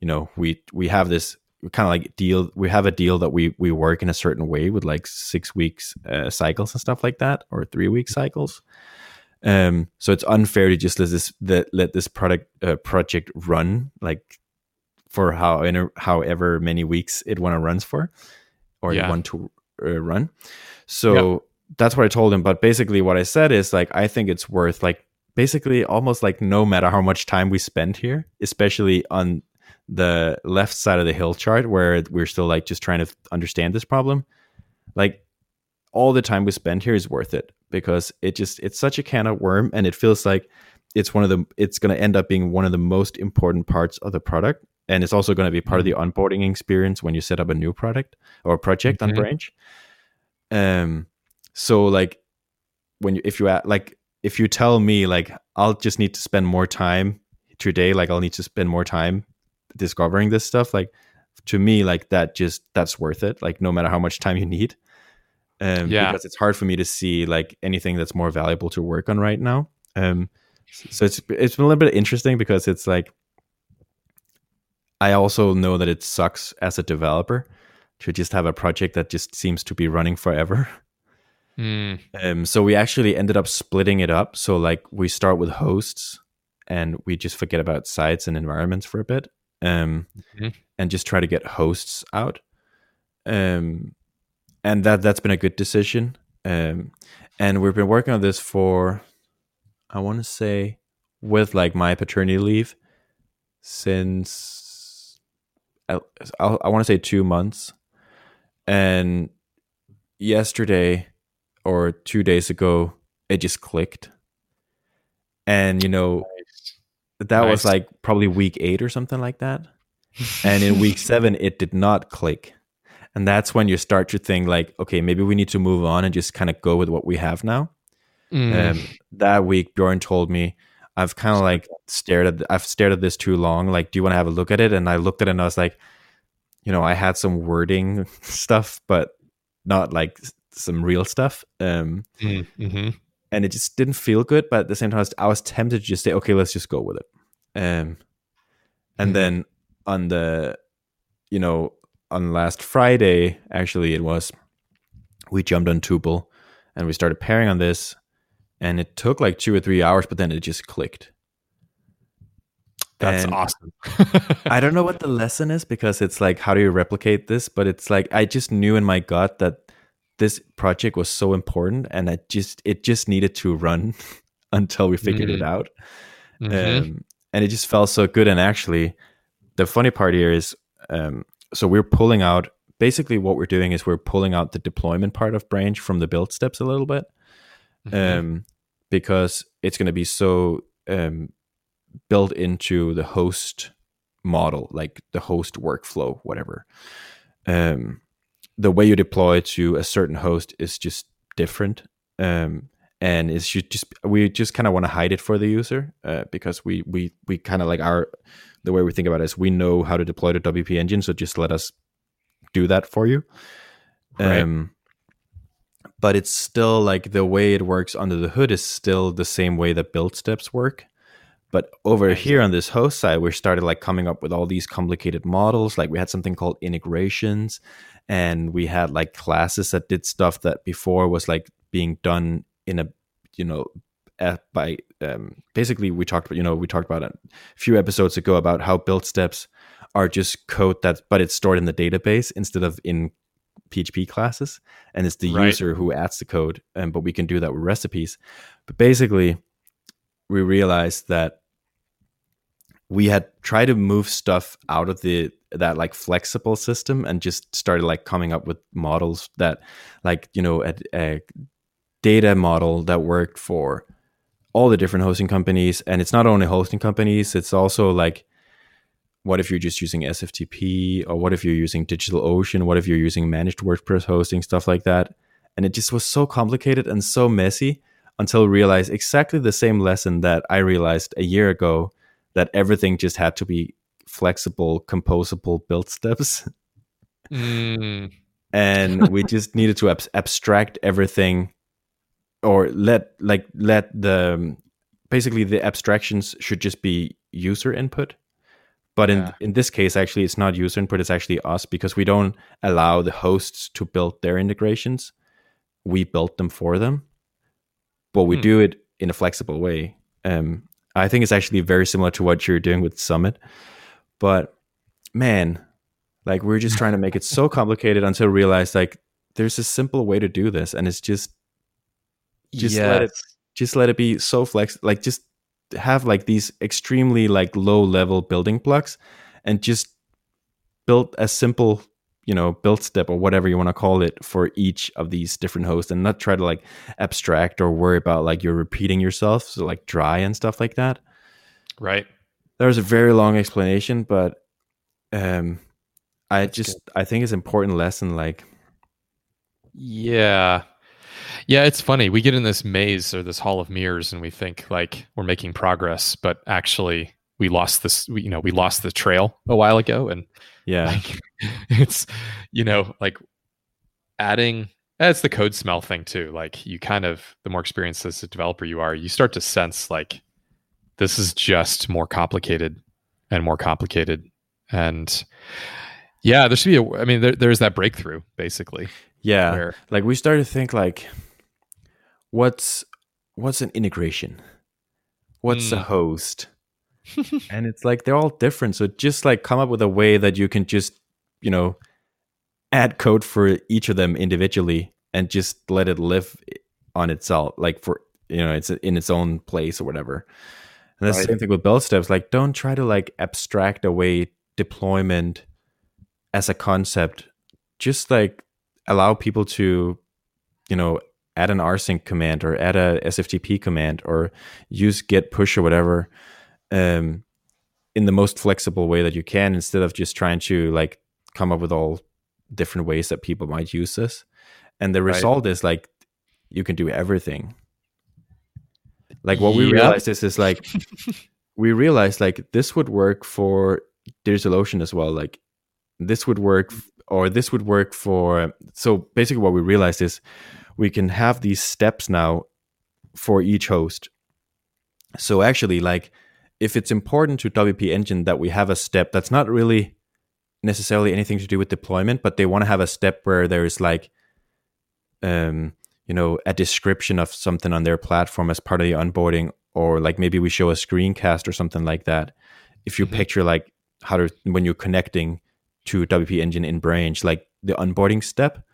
you know we we have this kind of like deal we have a deal that we we work in a certain way with like six weeks uh, cycles and stuff like that or three week cycles um so it's unfair to just let this that let this product uh, project run like for how however many weeks it want to runs for or yeah. want to uh, run so yep. that's what i told him but basically what i said is like i think it's worth like basically almost like no matter how much time we spend here, especially on the left side of the hill chart where we're still like just trying to understand this problem, like all the time we spend here is worth it because it just it's such a can of worm and it feels like it's one of the it's going to end up being one of the most important parts of the product and it's also going to be part mm-hmm. of the onboarding experience when you set up a new product or project mm-hmm. on branch um so like when you if you add like if you tell me like I'll just need to spend more time today, like I'll need to spend more time discovering this stuff, like to me, like that just that's worth it. Like no matter how much time you need. Um, yeah. because it's hard for me to see like anything that's more valuable to work on right now. Um, so it's it's been a little bit interesting because it's like I also know that it sucks as a developer to just have a project that just seems to be running forever. Mm. Um, so we actually ended up splitting it up. So like we start with hosts and we just forget about sites and environments for a bit. Um, mm-hmm. and just try to get hosts out. Um, and that that's been a good decision. Um, and we've been working on this for, I want to say, with like my paternity leave, since I, I want to say two months. And yesterday, or two days ago, it just clicked. And you know, nice. that nice. was like probably week eight or something like that. and in week seven, it did not click. And that's when you start to think like, okay, maybe we need to move on and just kind of go with what we have now. Mm. Um, that week, Bjorn told me, I've kind of like stared at, I've stared at this too long. Like, do you want to have a look at it? And I looked at it and I was like, you know, I had some wording stuff, but not like some real stuff. Um, mm, mm-hmm. And it just didn't feel good. But at the same time, I was, I was tempted to just say, okay, let's just go with it. Um, and mm-hmm. then on the, you know, on last Friday, actually, it was, we jumped on Tuple and we started pairing on this. And it took like two or three hours, but then it just clicked. That's and awesome. I don't know what the lesson is because it's like, how do you replicate this? But it's like, I just knew in my gut that this project was so important and I just it just needed to run until we figured mm-hmm. it out. Mm-hmm. Um, and it just felt so good. And actually, the funny part here is um, so we're pulling out basically what we're doing is we're pulling out the deployment part of Branch from the build steps a little bit mm-hmm. um, because it's going to be so um, built into the host model, like the host workflow, whatever. Um, the way you deploy to a certain host is just different. Um, and it's just we just kind of want to hide it for the user uh, because we we we kind of like our the way we think about it is we know how to deploy the WP engine, so just let us do that for you. Right. Um, but it's still like the way it works under the hood is still the same way that build steps work. But over here on this host side, we started like coming up with all these complicated models. Like we had something called integrations, and we had like classes that did stuff that before was like being done in a you know by um, basically we talked about you know we talked about a few episodes ago about how build steps are just code that but it's stored in the database instead of in php classes and it's the Right. user who adds the code um, but we can do that with recipes but basically we realized that we had tried to move stuff out of the that like flexible system and just started like coming up with models that like you know a, a data model that worked for all the different hosting companies and it's not only hosting companies it's also like what if you're just using sftp or what if you're using digitalocean? What if you're using managed wordpress hosting stuff like that? And it just was so complicated and so messy until I realized exactly the same lesson that i realized a year ago that everything just had to be flexible composable build steps. Mm, and we just needed to abs- abstract everything or let like let the basically the abstractions should just be user input but in Yeah. in this case actually it's not user input it's actually us because we don't allow the hosts to build their integrations we built them for them but we Hmm. do it in a flexible way um i think it's actually very similar to what you're doing with summit but man like we're just trying to make it so complicated until we realize like there's a simple way to do this and it's just Just let it- just let it be so flex like just have like these extremely like low level building blocks and just build a simple you know build step or whatever you want to call it for each of these different hosts and not try to like abstract or worry about like you're repeating yourself so like dry and stuff like that. Right. That was a very long explanation but um i That's just i think it's an important lesson like Yeah. Yeah, it's funny. We get in this maze or this hall of mirrors and we think like we're making progress, but actually we lost this we, you know, we lost the trail a while ago and yeah like it's you know, like adding that's the code smell thing too. Like you kind of the more experienced as a developer you are, you start to sense like this is just more complicated and more complicated and yeah, there should be a I mean there, there's that breakthrough basically yeah. where like we started to think like what's what's an integration? What's a Mm. host? And it's like they're all different. So just like come up with a way that you can just you know add code for each of them individually and just let it live on itself like for you know it's in its own place or whatever. And that's Right. the same thing with build steps. Like don't try to like abstract away deployment as a concept. Just like allow people to you know add an rsync command or add a sftp command or use git push or whatever um, in the most flexible way that you can instead of just trying to like come up with all different ways that people might use this. And the Right. result is like you can do everything. Like what we realized is is like we realized like this would work for DigitalOcean as well. Like this would work f- or this would work for so basically what we realized is we can have these steps now for each host so actually like if it's important to WP Engine that we have a step that's not really necessarily anything to do with deployment, but they want to have a step where there's like, um, you know, a description of something on their platform as part of the onboarding, or like maybe we show a screencast or something like that. If you Mhm. picture like how to when you're connecting to WP Engine in Branch, like the onboarding step,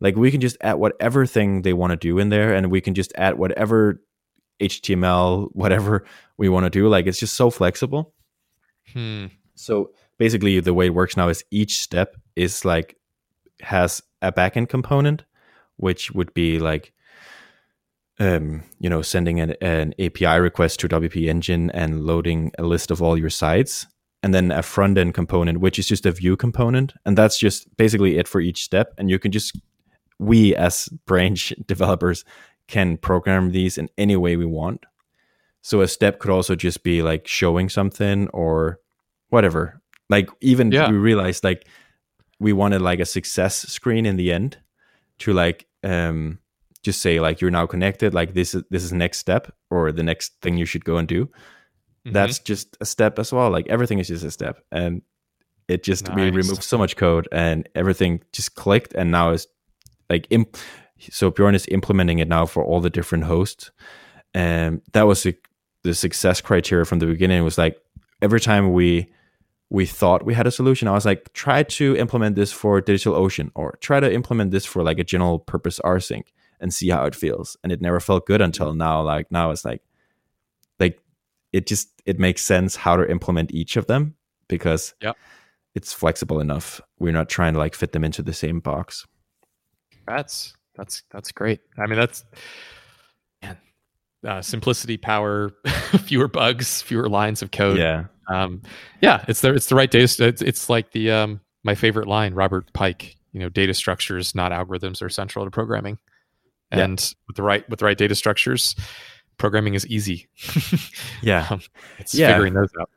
like we can just add whatever thing they want to do in there, and we can just add whatever HTML, whatever we want to do. Like it's just so flexible. Hmm. So basically, the way it works now is each step is like has a backend component, which would be like, um, you know, sending an, an API request to WP Engine and loading a list of all your sites, and then a front end component, which is just a view component, and that's just basically it for each step. And you can just we as branch developers can program these in any way we want. So a step could also just be like showing something or whatever. Like even Yeah. we realized like we wanted like a success screen in the end to like um just say like you're now connected like this is this is next step or the next thing you should go and do Mhm. that's just a step as well. Like everything is just a step and it just we removed so much code and everything just clicked and now is like imp- so bjorn is implementing it now for all the different hosts and that was the, the success criteria from the beginning. Was like every time we we thought we had a solution i was like try to implement this for digital ocean or try to implement this for like a general purpose rsync and see how it feels and it never felt good until now. Like now it's like like it just it makes sense how to implement each of them because Yep. it's flexible enough we're not trying to like fit them into the same box That's that's that's great. I mean, that's man, uh, simplicity, power, fewer bugs, fewer lines of code. yeah um, yeah, it's the it's the right data. It's, it's like the um, my favorite line, Robert Pike. You know, data structures, not algorithms, are central to programming. Yeah. And with the right with the right data structures, programming is easy. yeah Um, it's Yeah. figuring those out.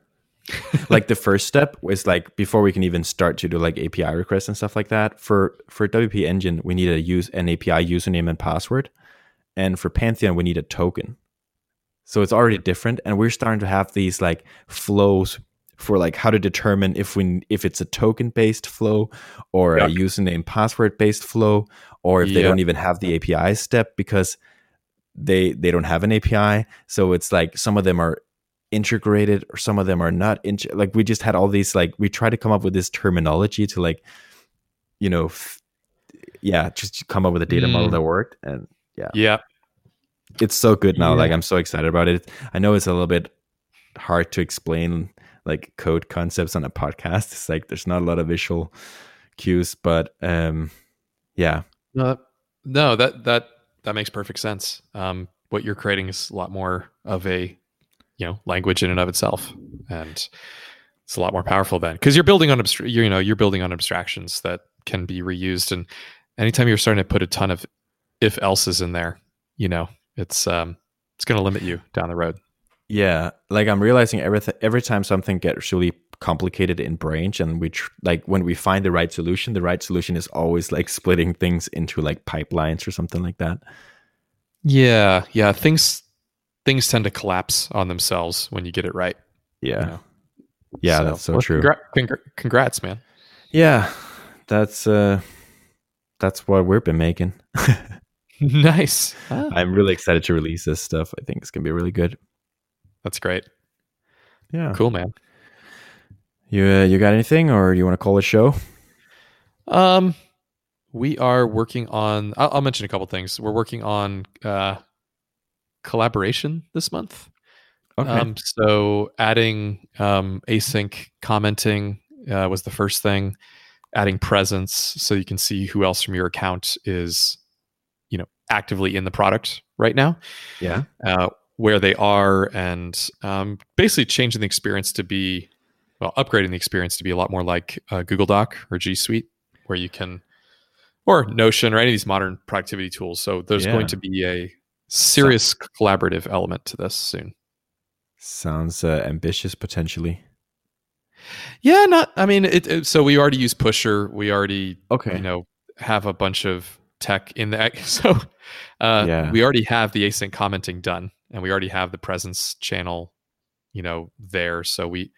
like the first step was like before we can even start to do like API requests and stuff like that. For for WP Engine, we need a use an API username and password, and for Pantheon, we need a token. So it's already different, and we're starting to have these like flows for like how to determine if we if it's a token based flow or a username password based flow, or if they don't even have the API step because they they don't have an API. So it's like some of them are integrated or some of them are not int- like we just had all these like we try to come up with this terminology to like you know f- yeah just come up with a data model Mm. that worked and Yeah, yeah, it's so good now like i'm so excited about it. I know it's a little bit hard to explain like code concepts on a podcast. It's like there's not a lot of visual cues but um yeah. No, no, that that that makes perfect sense. Um, what you're creating is a lot more of a you know language in and of itself, and it's a lot more powerful then because you're building on you know you're building on abstractions that can be reused. And anytime you're starting to put a ton of if else's in there, you know it's um it's going to limit you down the road. Yeah, like I'm realizing every every time something gets really complicated in Branch, and we tr- like when we find the right solution, the right solution is always like splitting things into like pipelines or something like that. Yeah, yeah. Things things tend to collapse on themselves when you get it right. Yeah, you know? yeah, that's so well, true. congra- congrats, man. yeah, that's uh, that's what we've been making. nice. Ah, I'm really excited to release this stuff. I think it's gonna be really good. that's great. Yeah, Cool, man. You uh, you got anything, or you want to call a show? Um, we are working on. I'll, I'll mention a couple things. We're working on uh, collaboration this month. Okay. Um, so adding um, async commenting uh, was the first thing. Adding presence so you can see who else from your account is, you know, actively in the product right now, yeah. uh, where they are, and um, basically changing the experience to be, well, upgrading the experience to be a lot more like uh, Google Doc or G Suite, where you can, or Notion or any of these modern productivity tools. So there's Yeah. going to be a serious collaborative element to this soon. Sounds uh, ambitious potentially. Yeah, not. I mean, it, it- So we already use Pusher. We already, Okay. you know, have a bunch of tech in there. So uh, Yeah. we already have the async commenting done, and we already have the presence channel, you know, there. So we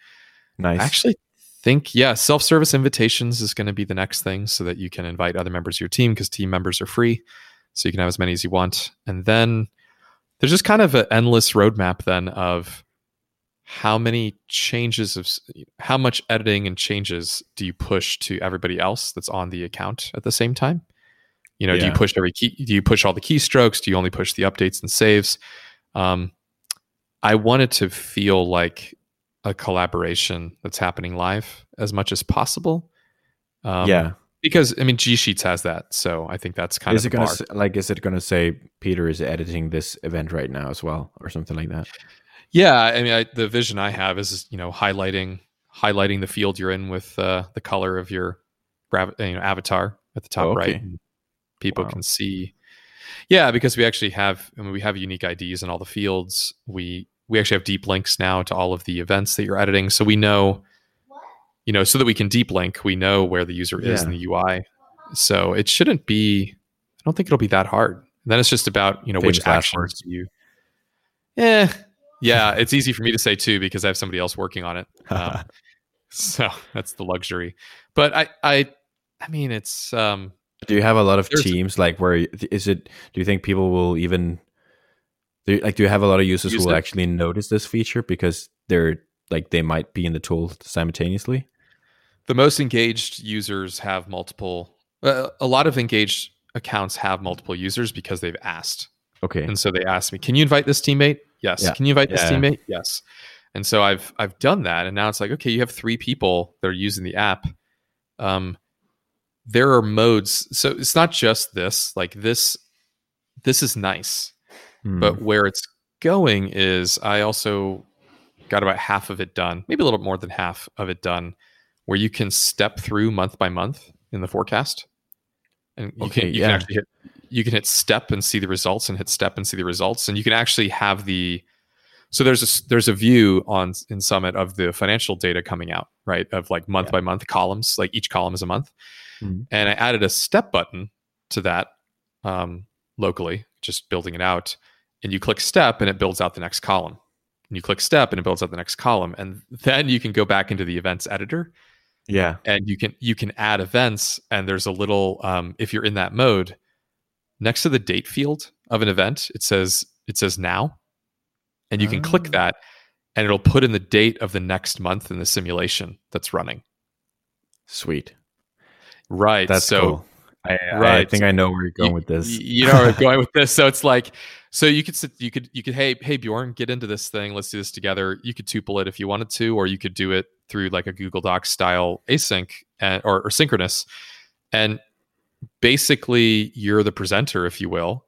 nice. I actually think, yeah, self-service invitations is going to be the next thing, so that you can invite other members of your team because team members are free, so you can have as many as you want. And then there's just kind of an endless roadmap then of how many changes of how much editing and changes do you push to everybody else that's on the account at the same time you know do you push every key do you push all the keystrokes do you only push the updates and saves um, i wanted to feel like a collaboration that's happening live as much as possible um, yeah. because i mean g sheets has that so i think that's kind is of it gonna bar. s like is it gonna say Peter is editing this event right now as well or something like that? Yeah, I mean, I, the vision I have is you know highlighting highlighting the field you're in with uh, the color of your you know, avatar at the top Oh, right. okay. and People Wow. can see. Yeah, because we actually have I mean, we have unique IDs in all the fields. We we actually have deep links now to all of the events that you're editing, so we know, you know, so that we can deep link. We know where the user is in the UI, so it shouldn't be. I don't think it'll be that hard. And then it's just about you know Famous which actions do you. Yeah, yeah. It's easy for me to say too because I have somebody else working on it. Um, so that's the luxury. But I, I, I mean, it's um, do you have a lot of teams like where is it? Do you think people will even do you, like? Do you have a lot of users Use who will it. actually notice this feature because they're like they might be in the tool simultaneously? the most engaged users have multiple. Uh, a lot of engaged accounts have multiple users because they've asked. Okay, And so they asked me, "Can you invite this teammate?" Yes. Yeah. Can you invite this teammate? Yes. And so I've I've done that, and now it's like, okay, you have three people that are using the app. Um, there are modes, so it's not just this. Like this, this is nice, Hmm. but where it's going is I also got about half of it done, maybe a little bit more than half of it done, where you can step through month by month in the forecast, and you Okay, can you yeah. can actually hit you can hit step and see the results, and hit step and see the results, and you can actually have the so there's a there's a view on in Summit of the financial data coming out right of like month Yeah. by month columns, like each column is a month, Mhm. and I added a step button to that um, locally, just building it out, and you click step and it builds out the next column. And you click step and it builds out the next column, and then you can go back into the events editor yeah, and you can you can add events and there's a little um, if you're in that mode next to the date field of an event it says it says now and you can click Ah. that and it'll put in the date of the next month in the simulation that's running sweet. right That's so cool. I, I think I know where you're going you, with this. You know where I'm going with this. So it's like, so you could sit, you could, you could, hey, hey, Bjorn, get into this thing. Let's do this together. You could tuple it if you wanted to, or you could do it through like a Google Docs style async and, or, or synchronous. And basically, you're the presenter, if you will,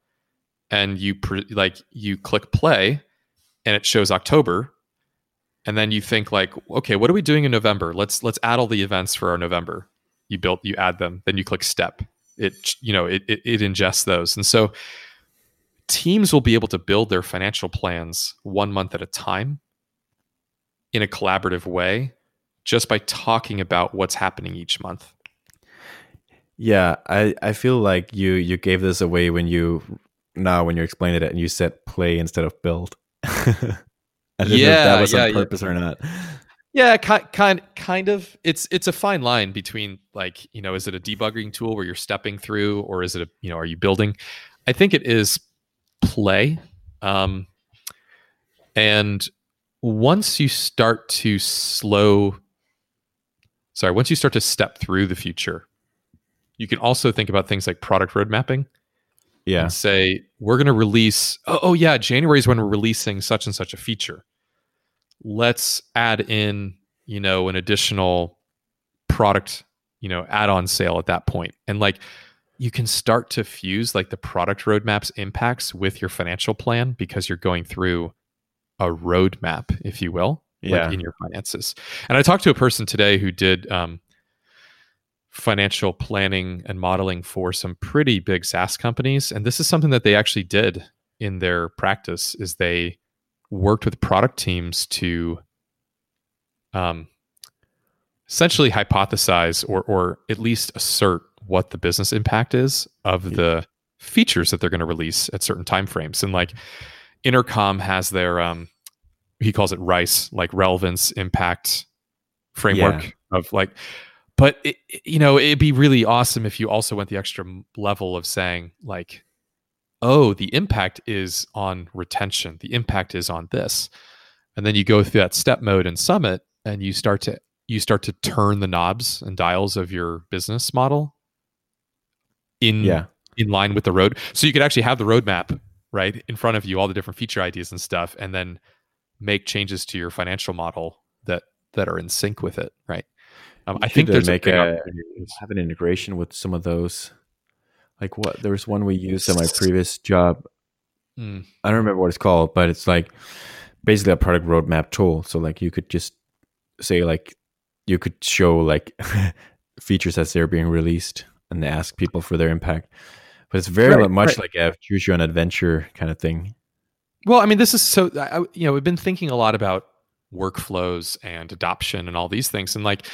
and you pre- like you click play, and it shows October, and then you think like, okay, what are we doing in November? Let's let's add all the events for our November. You built, you add them, then you click step it you know it, it, it ingests those and so teams will be able to build their financial plans one month at a time in a collaborative way just by talking about what's happening each month Yeah, I, I feel like you you gave this away when you now when you explained it and you said play instead of build. I don't know if Yeah, that was yeah, on yeah. purpose or not. Yeah kind, kind kind of. It's it's a fine line between like you know is it a debugging tool where you're stepping through or is it a you know are you building? I think it is play um and once you start to slow sorry once you start to step through the future you can also think about things like product road mapping Yeah, and say we're going to release oh, oh yeah january is when we're releasing such and such a feature let's add in you know an additional product you know add-on sale at that point and like you can start to fuse like the product roadmap's impacts with your financial plan because you're going through a roadmap if you will Yeah. like in your finances and i talked to a person today who did um, financial planning and modeling for some pretty big SaaS companies. And this is something that they actually did in their practice is they worked with product teams to um, essentially hypothesize or, or at least assert what the business impact is of Yeah. the features that they're going to release at certain timeframes. And like Intercom has their, um, he calls it RICE, like relevance impact framework of like, but it- you know it'd be really awesome if you also went the extra level of saying like oh the impact is on retention. The impact is on this. And then you go through that step mode and summit and you start to you start to turn the knobs and dials of your business model in yeah, in line with the road. So you could actually have the roadmap right in front of you all the different feature ideas and stuff and then make changes to your financial model that that are in sync with it right? Um, i think uh, there's a make big a- have an integration with some of those. Like what? There was one we used at my previous job. Mm. I don't remember what it's called, but it's like basically a product roadmap tool. So like you could just say like you could show like features as they're being released and ask people for their impact. But it's very Right, much right. like a choose your own adventure kind of thing. Well, I mean, this is so. I, I- you know, we've been thinking a lot about workflows and adoption and all these things, and like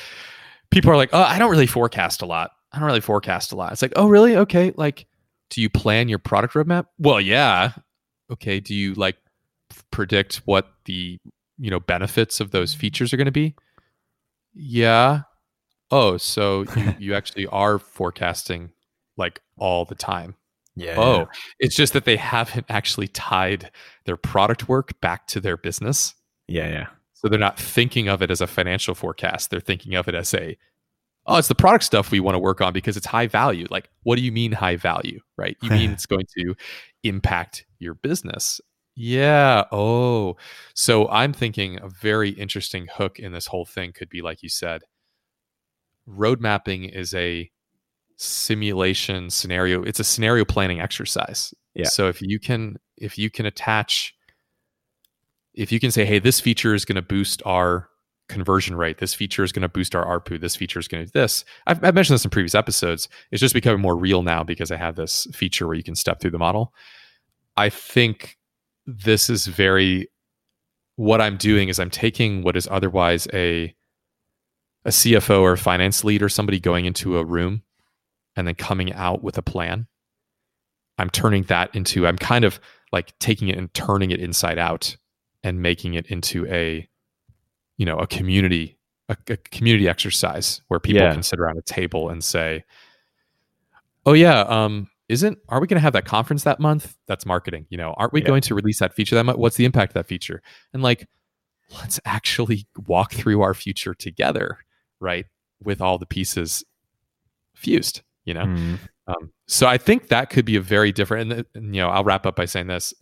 people are like, "Oh, I don't really forecast a lot. I don't really forecast a lot." It's like, "Oh, really? Okay." Like, do you plan your product roadmap? Well, yeah. Okay. Do you like predict what the you know benefits of those features are going to be? Yeah. Oh, so you, you actually are forecasting like all the time. Yeah. Oh, yeah. it's just that they haven't actually tied their product work back to their business. Yeah, yeah. So they're not thinking of it as a financial forecast. They're thinking of it as a, oh, it's the product stuff we want to work on because it's high value. Like, what do you mean high value? Right? You mean it's going to impact your business. Yeah. Oh, so I'm thinking a very interesting hook in this whole thing could be, like you said, road mapping is a simulation scenario. It's a scenario planning exercise. Yeah. So if you can, if you can attach, if you can say, hey, this feature is going to boost our conversion rate. This feature is going to boost our ARPU. This feature is going to do this. I've, I've mentioned this in previous episodes. It's just becoming more real now because I have this feature where you can step through the model. I think this is very what I'm doing is I'm taking what is otherwise a a CFO or a finance lead or somebody going into a room and then coming out with a plan. I'm turning that into I'm kind of like taking it and turning it inside out and making it into a you know a community a, a community exercise where people Yeah. can sit around a table and say oh yeah um isn't are we going to have that conference that month that's marketing you know aren't we Yeah. going to release that feature that month what's the impact of that feature and like let's actually walk through our future together right with all the pieces fused you know Mm. um, so I think that could be a very different. And, and, you know, I'll wrap up by saying this: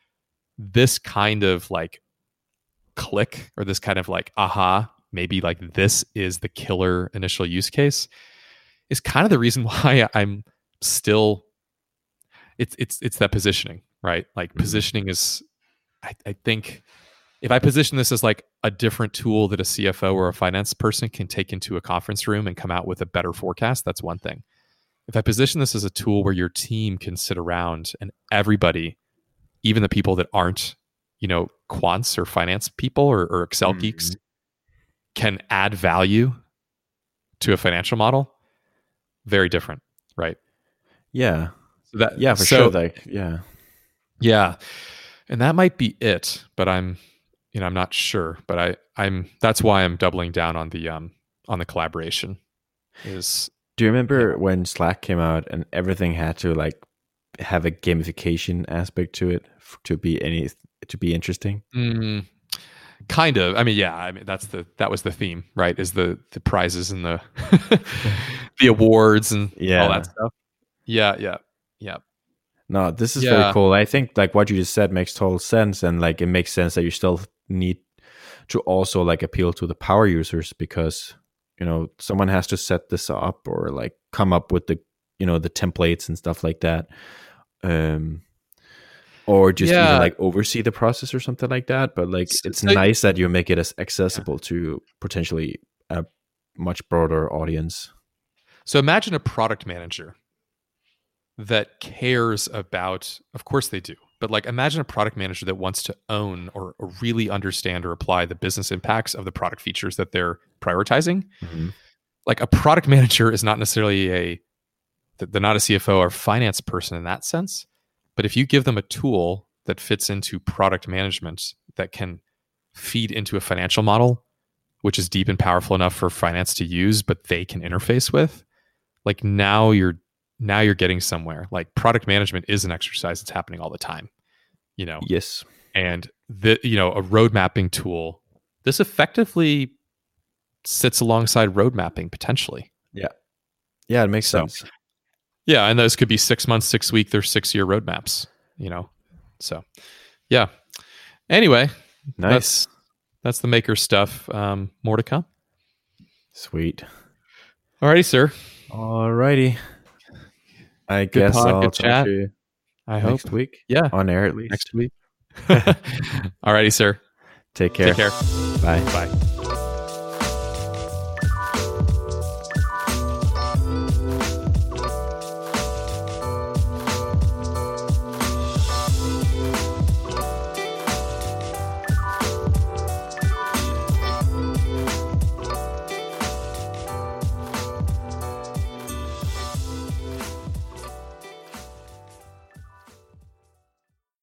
this kind of like click or this kind of like aha, maybe like this is the killer initial use case, is kind of the reason why I'm still. It's it's it's that positioning, right? Like Mhm. positioning is, I, I think. If I position this as like a different tool that a CFO or a finance person can take into a conference room and come out with a better forecast, that's one thing if I position this as a tool where your team can sit around and everybody, even the people that aren't, you know, quants or finance people or, or Excel geeks, can add value to a financial model, very different, right? Yeah. So that Yeah, for so- sure. Like, yeah. Yeah, and that might be it, but I'm, you know, I'm not sure. But I, I'm. That's why I'm doubling down on the um on the collaboration. Is Do you remember when Slack came out and everything had to like have a gamification aspect to it to be any to be interesting? Mm, kind of. I mean, yeah. I mean, that's the that was the theme, right? Is the the prizes and the the awards and all Yeah. that stuff. Yeah, yeah, yeah. No, this is Yeah. very cool. I think like what you just said makes total sense, and like it makes sense that you still need to also like appeal to the power users because you know someone has to set this up or like come up with the you know the templates and stuff like that, um, or just Yeah. even like oversee the process or something like that. But like it's so- nice that you make it as accessible to potentially a much broader audience. So imagine a product manager that cares about. Of course they do, but like imagine a product manager that wants to own or, or really understand or apply the business impacts of the product features that they're prioritizing. Mm-hmm. like a product manager is not necessarily a they're not a CFO or finance person in that sense. But if you give them a tool that fits into product management that can feed into a financial model, which is deep and powerful enough for finance to use, but they can interface with, like now you're now you're getting somewhere. Like product management is an exercise that's happening all the time. You know, Yes. and the you know a road mapping tool this effectively sits alongside road mapping potentially Yeah, Yeah, it makes So, sense. Yeah and those could be six months six week or six year roadmaps you know so yeah anyway Nice. that's that's the maker stuff um more to come Sweet. alrighty sir Alrighty. I Good guess pod, I'll talk chat. to you i hope next week yeah on air at least. next week alrighty sir Take care. take care Bye. bye